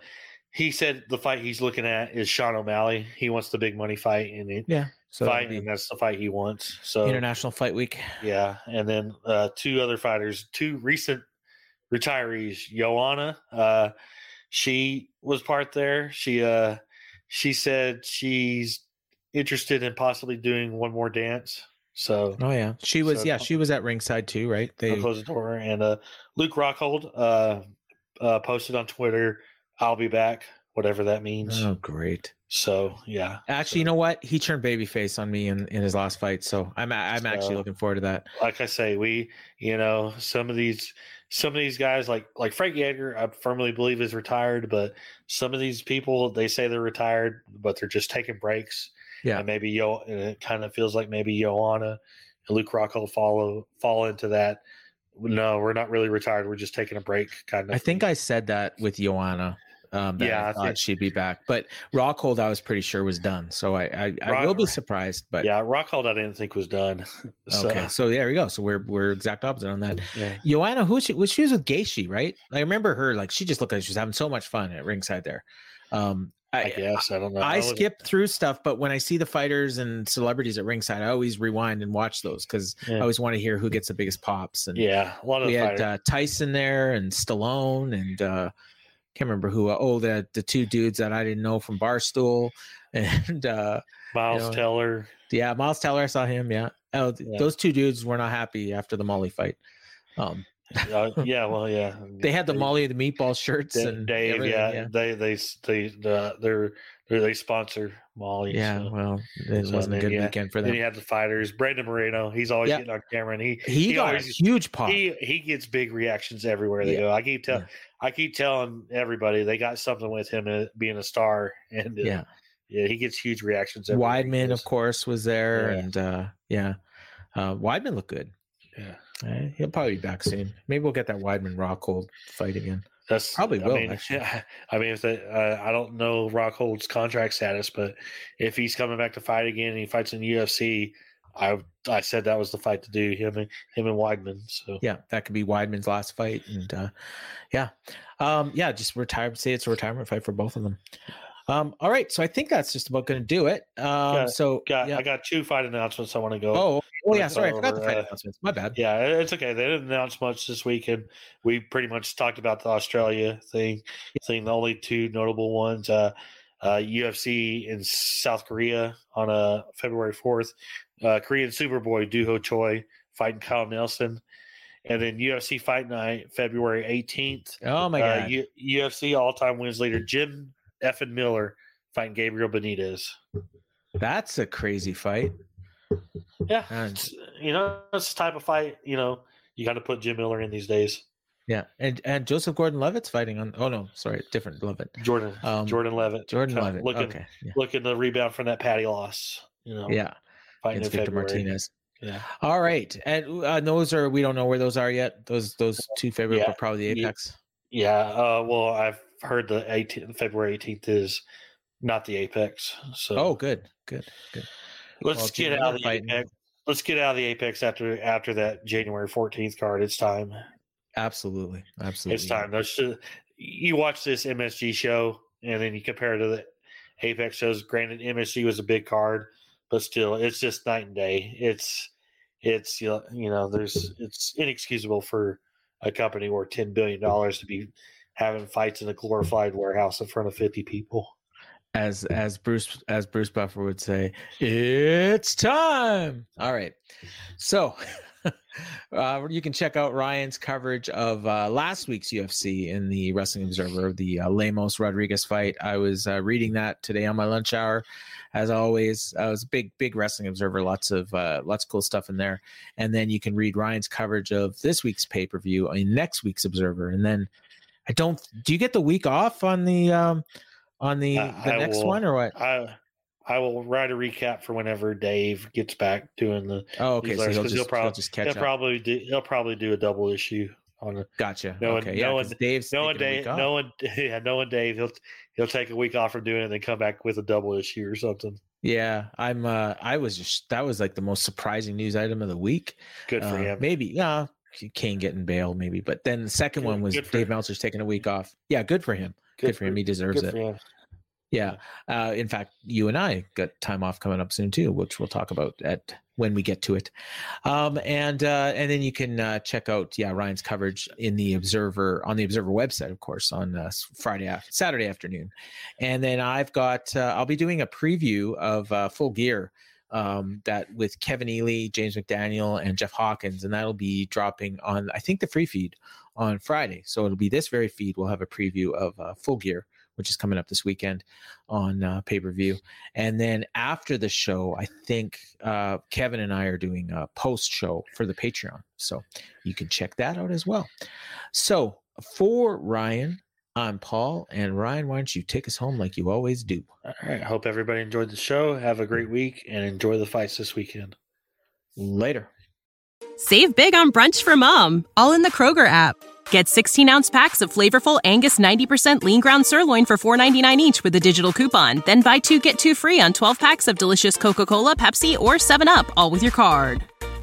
B: he said the fight he's looking at is Sean O'Malley. He wants the big money fight and it,
A: Yeah. So
B: fight, and that's the fight he wants. So
A: International Fight Week.
B: yeah, and then uh, two other fighters, two recent retirees. Joanna, uh, she was part there. She uh, she said she's interested in possibly doing one more dance. So
A: Oh yeah, she was.
B: So-
A: yeah, she was at ringside too, right? They.
B: close the door. And uh, Luke Rockhold uh, uh, posted on Twitter, "I'll be back," whatever that means.
A: Oh great.
B: So yeah,
A: Actually, you know what? He turned babyface on me in, in his last fight, so I'm I'm actually looking forward to that.
B: like I say, we you know some of these some of these guys like like Frankie Edgar, I firmly believe is retired, but some of these people they say they're retired, but they're just taking breaks.
A: Yeah.
B: and maybe Yo, and it kind of feels like maybe Joanna and Luke Rockhold follow fall into that. No, we're not really retired. We're just taking a break, kind of.
A: I think I said that with Joanna. Um, that
B: Yeah,
A: I
B: I
A: thought
B: think-
A: she'd be back, but Rockhold I was pretty sure was done. So I I, I will be surprised. But
B: yeah, Rockhold I didn't think was done. so,
A: okay, so there we go. So we're we're exact opposite on that.
B: yeah.
A: Joanna, who she, was she was with Gaethje, right? I remember her like she just looked like she was having so much fun at ringside there. Um,
B: I guess I don't know.
A: I
B: wasn't-
A: skip through stuff, but when I see the fighters and celebrities at ringside, I always rewind and watch those because I always want to hear who gets the biggest pops. And
B: Yeah, a lot of
A: we
B: the
A: had uh, Tyson there and Stallone and uh, can't remember who. Oh, the the two dudes that I didn't know from Barstool and uh,
B: Miles
A: you know,
B: Teller.
A: yeah, Miles Teller. I saw him. Yeah, oh,
B: Yeah.
A: those two dudes were not happy after the Molly fight. Um,
B: Uh, yeah, well, yeah.
A: they had the
B: They-
A: Molly the meatball shirts
B: Da-
A: and
B: Dave,
A: everything,
B: yeah, they they they the, they're, they're they sponsor Molly.
A: yeah.
B: so.
A: Well, it
B: So
A: wasn't a good weekend for them.
B: Then you have the fighters. Brandon Moreno, he's always
A: Yeah.
B: getting on camera, and he
A: He, got
B: always,
A: a huge pop.
B: he he gets big reactions everywhere they
A: Yeah.
B: go. I keep tell
A: Yeah.
B: I keep telling everybody they got something with him uh, being a star, and uh,
A: yeah.
B: yeah, he gets huge reactions. everywhere
A: Weidman, of course, was there,
B: Yeah.
A: and uh, yeah, uh, Weidman looked good.
B: Yeah,
A: Uh, he'll probably be back soon. Maybe we'll get that Weidman Rockhold fight again.
B: That's
A: Probably
B: I mean,
A: actually.
B: I mean, if they, uh, I don't know Rockhold's contract status, but if he's coming back to fight again and he fights in UFC, I I said that was the fight to do him and him and Weidman. So
A: Yeah, that could be Weidman's last fight, and uh, yeah, um, yeah, just retire. Say it's a retirement fight for both of them. Um, all right, so I think that's just about going to do it. Um,
B: Yeah,
A: so
B: got
A: yeah.
B: I got two fight announcements I want to go.
A: oh, oh yeah, sorry, I forgot the fight
B: uh,
A: announcements. My bad.
B: Yeah, it's okay. They didn't announce much this weekend. We pretty much talked about the Australia thing. Thing the only two notable ones. Uh, uh, UFC in South Korea on uh, February fourth. Uh, Korean Superboy Doo Ho Choi fighting Kyle Nelson, and then UFC Fight Night February eighteenth.
A: Oh my
B: uh,
A: god,
B: U- UFC all time wins leader Jim Effin Miller fighting Gabriel Benitez.
A: that's a crazy fight.
B: Yeah,
A: And-
B: you know it's the type of fight. You know you got to put Jim Miller in these days.
A: Yeah, and and Joseph Gordon-Levitt's fighting on. Oh no, sorry, different Levitt.
B: Jordan
A: Um,
B: Jordan Leavitt.
A: Jordan Leavitt.
B: Looking
A: okay, yeah,
B: looking to rebound from that Paddy loss. You know,
A: yeah,
B: fighting
A: it's Victor
B: February.
A: Martinez.
B: Yeah.
A: All right, and uh, those are we don't know where those are yet. Those those two favorite
B: Yeah,
A: are probably the. Apex.
B: Yeah. Uh, well, I've heard the 18th, February 18th is not the Apex. So
A: Oh, good, good, good.
B: let's
A: well,
B: get out of the
A: fighting.
B: Apex. Let's get out of the Apex after after that January 14th card. It's time.
A: Absolutely, absolutely.
B: It's time. There's just, you watch this MSG show and then you compare it to the Apex shows. Granted, MSG was a big card, but still, it's just night and day. It's it's you know, you know there's it's inexcusable for a company worth ten billion dollars to be having fights in a glorified warehouse in front of fifty people.
A: As as Bruce as Bruce Buffer would say, it's time. All right, so. Uh, you can check out Ryan's coverage of uh, last week's UFC in the Wrestling Observer, the uh, Lemos Rodriguez fight. I was uh, reading that today on my lunch hour. As always, I was a big, big Wrestling Observer. Lots of uh, lots of cool stuff in there. And then you can read Ryan's coverage of this week's pay per view in next week's Observer. And then I don't. Do you get the week off on the um, on the
B: I-
A: the
B: I
A: next
B: will-
A: one or what?
B: I I will write a recap for whenever Dave gets back doing the.
A: Oh, okay. So he'll just,
B: he'll, probably
A: he'll just catch
B: he'll
A: up.
B: probably do. He'll probably do a double issue on it.
A: Gotcha.
B: No one-
A: okay.
B: no
A: yeah,
B: one-
A: 'cause Dave's a week
B: Dave,
A: no
B: one, yeah, knowing Dave, he'll he'll take a week off from doing it and then come back with a double issue or something.
A: Yeah, I'm. uh I was just that was like the most surprising news item of the week.
B: Good for
A: Uh,
B: him.
A: Maybe, yeah, Cain getting bail maybe. But then the second
B: Good-
A: one was Dave Meltzer's taking a week off. Yeah, good for him. Good, for him. He deserves
B: good
A: it. Yeah. Uh, in fact, you and I got time off coming up soon too, which we'll talk about at when we get to it. Um, and uh, and then you can uh, check out yeah Ryan's coverage in the Observer on the Observer website, of course, on uh, Friday Saturday afternoon. And then I've got uh, I'll be doing a preview of uh, Full Gear. Um, that with Kevin Ely, James McDaniel, and Jeff Hawkins, and that'll be dropping on I think the free feed on Friday. So it'll be this very feed. We'll have a preview of uh, Full Gear, which is coming up this weekend on uh, pay per view. And then after the show, I think uh, Kevin and I are doing a post show for the Patreon. So you can check that out as well. So for Ryan, I'm Paul. And Ryan, why don't you take us home like you always do?
B: All right. I hope everybody enjoyed the show. Have a great week and enjoy the fights this weekend.
A: Later.
E: Save big on brunch for mom, all in the Kroger app. Get 16 ounce packs of flavorful Angus 90% lean ground sirloin for $4.99 each with a digital coupon. Then buy two get two free on 12 packs of delicious Coca Cola, Pepsi, or 7UP, all with your card.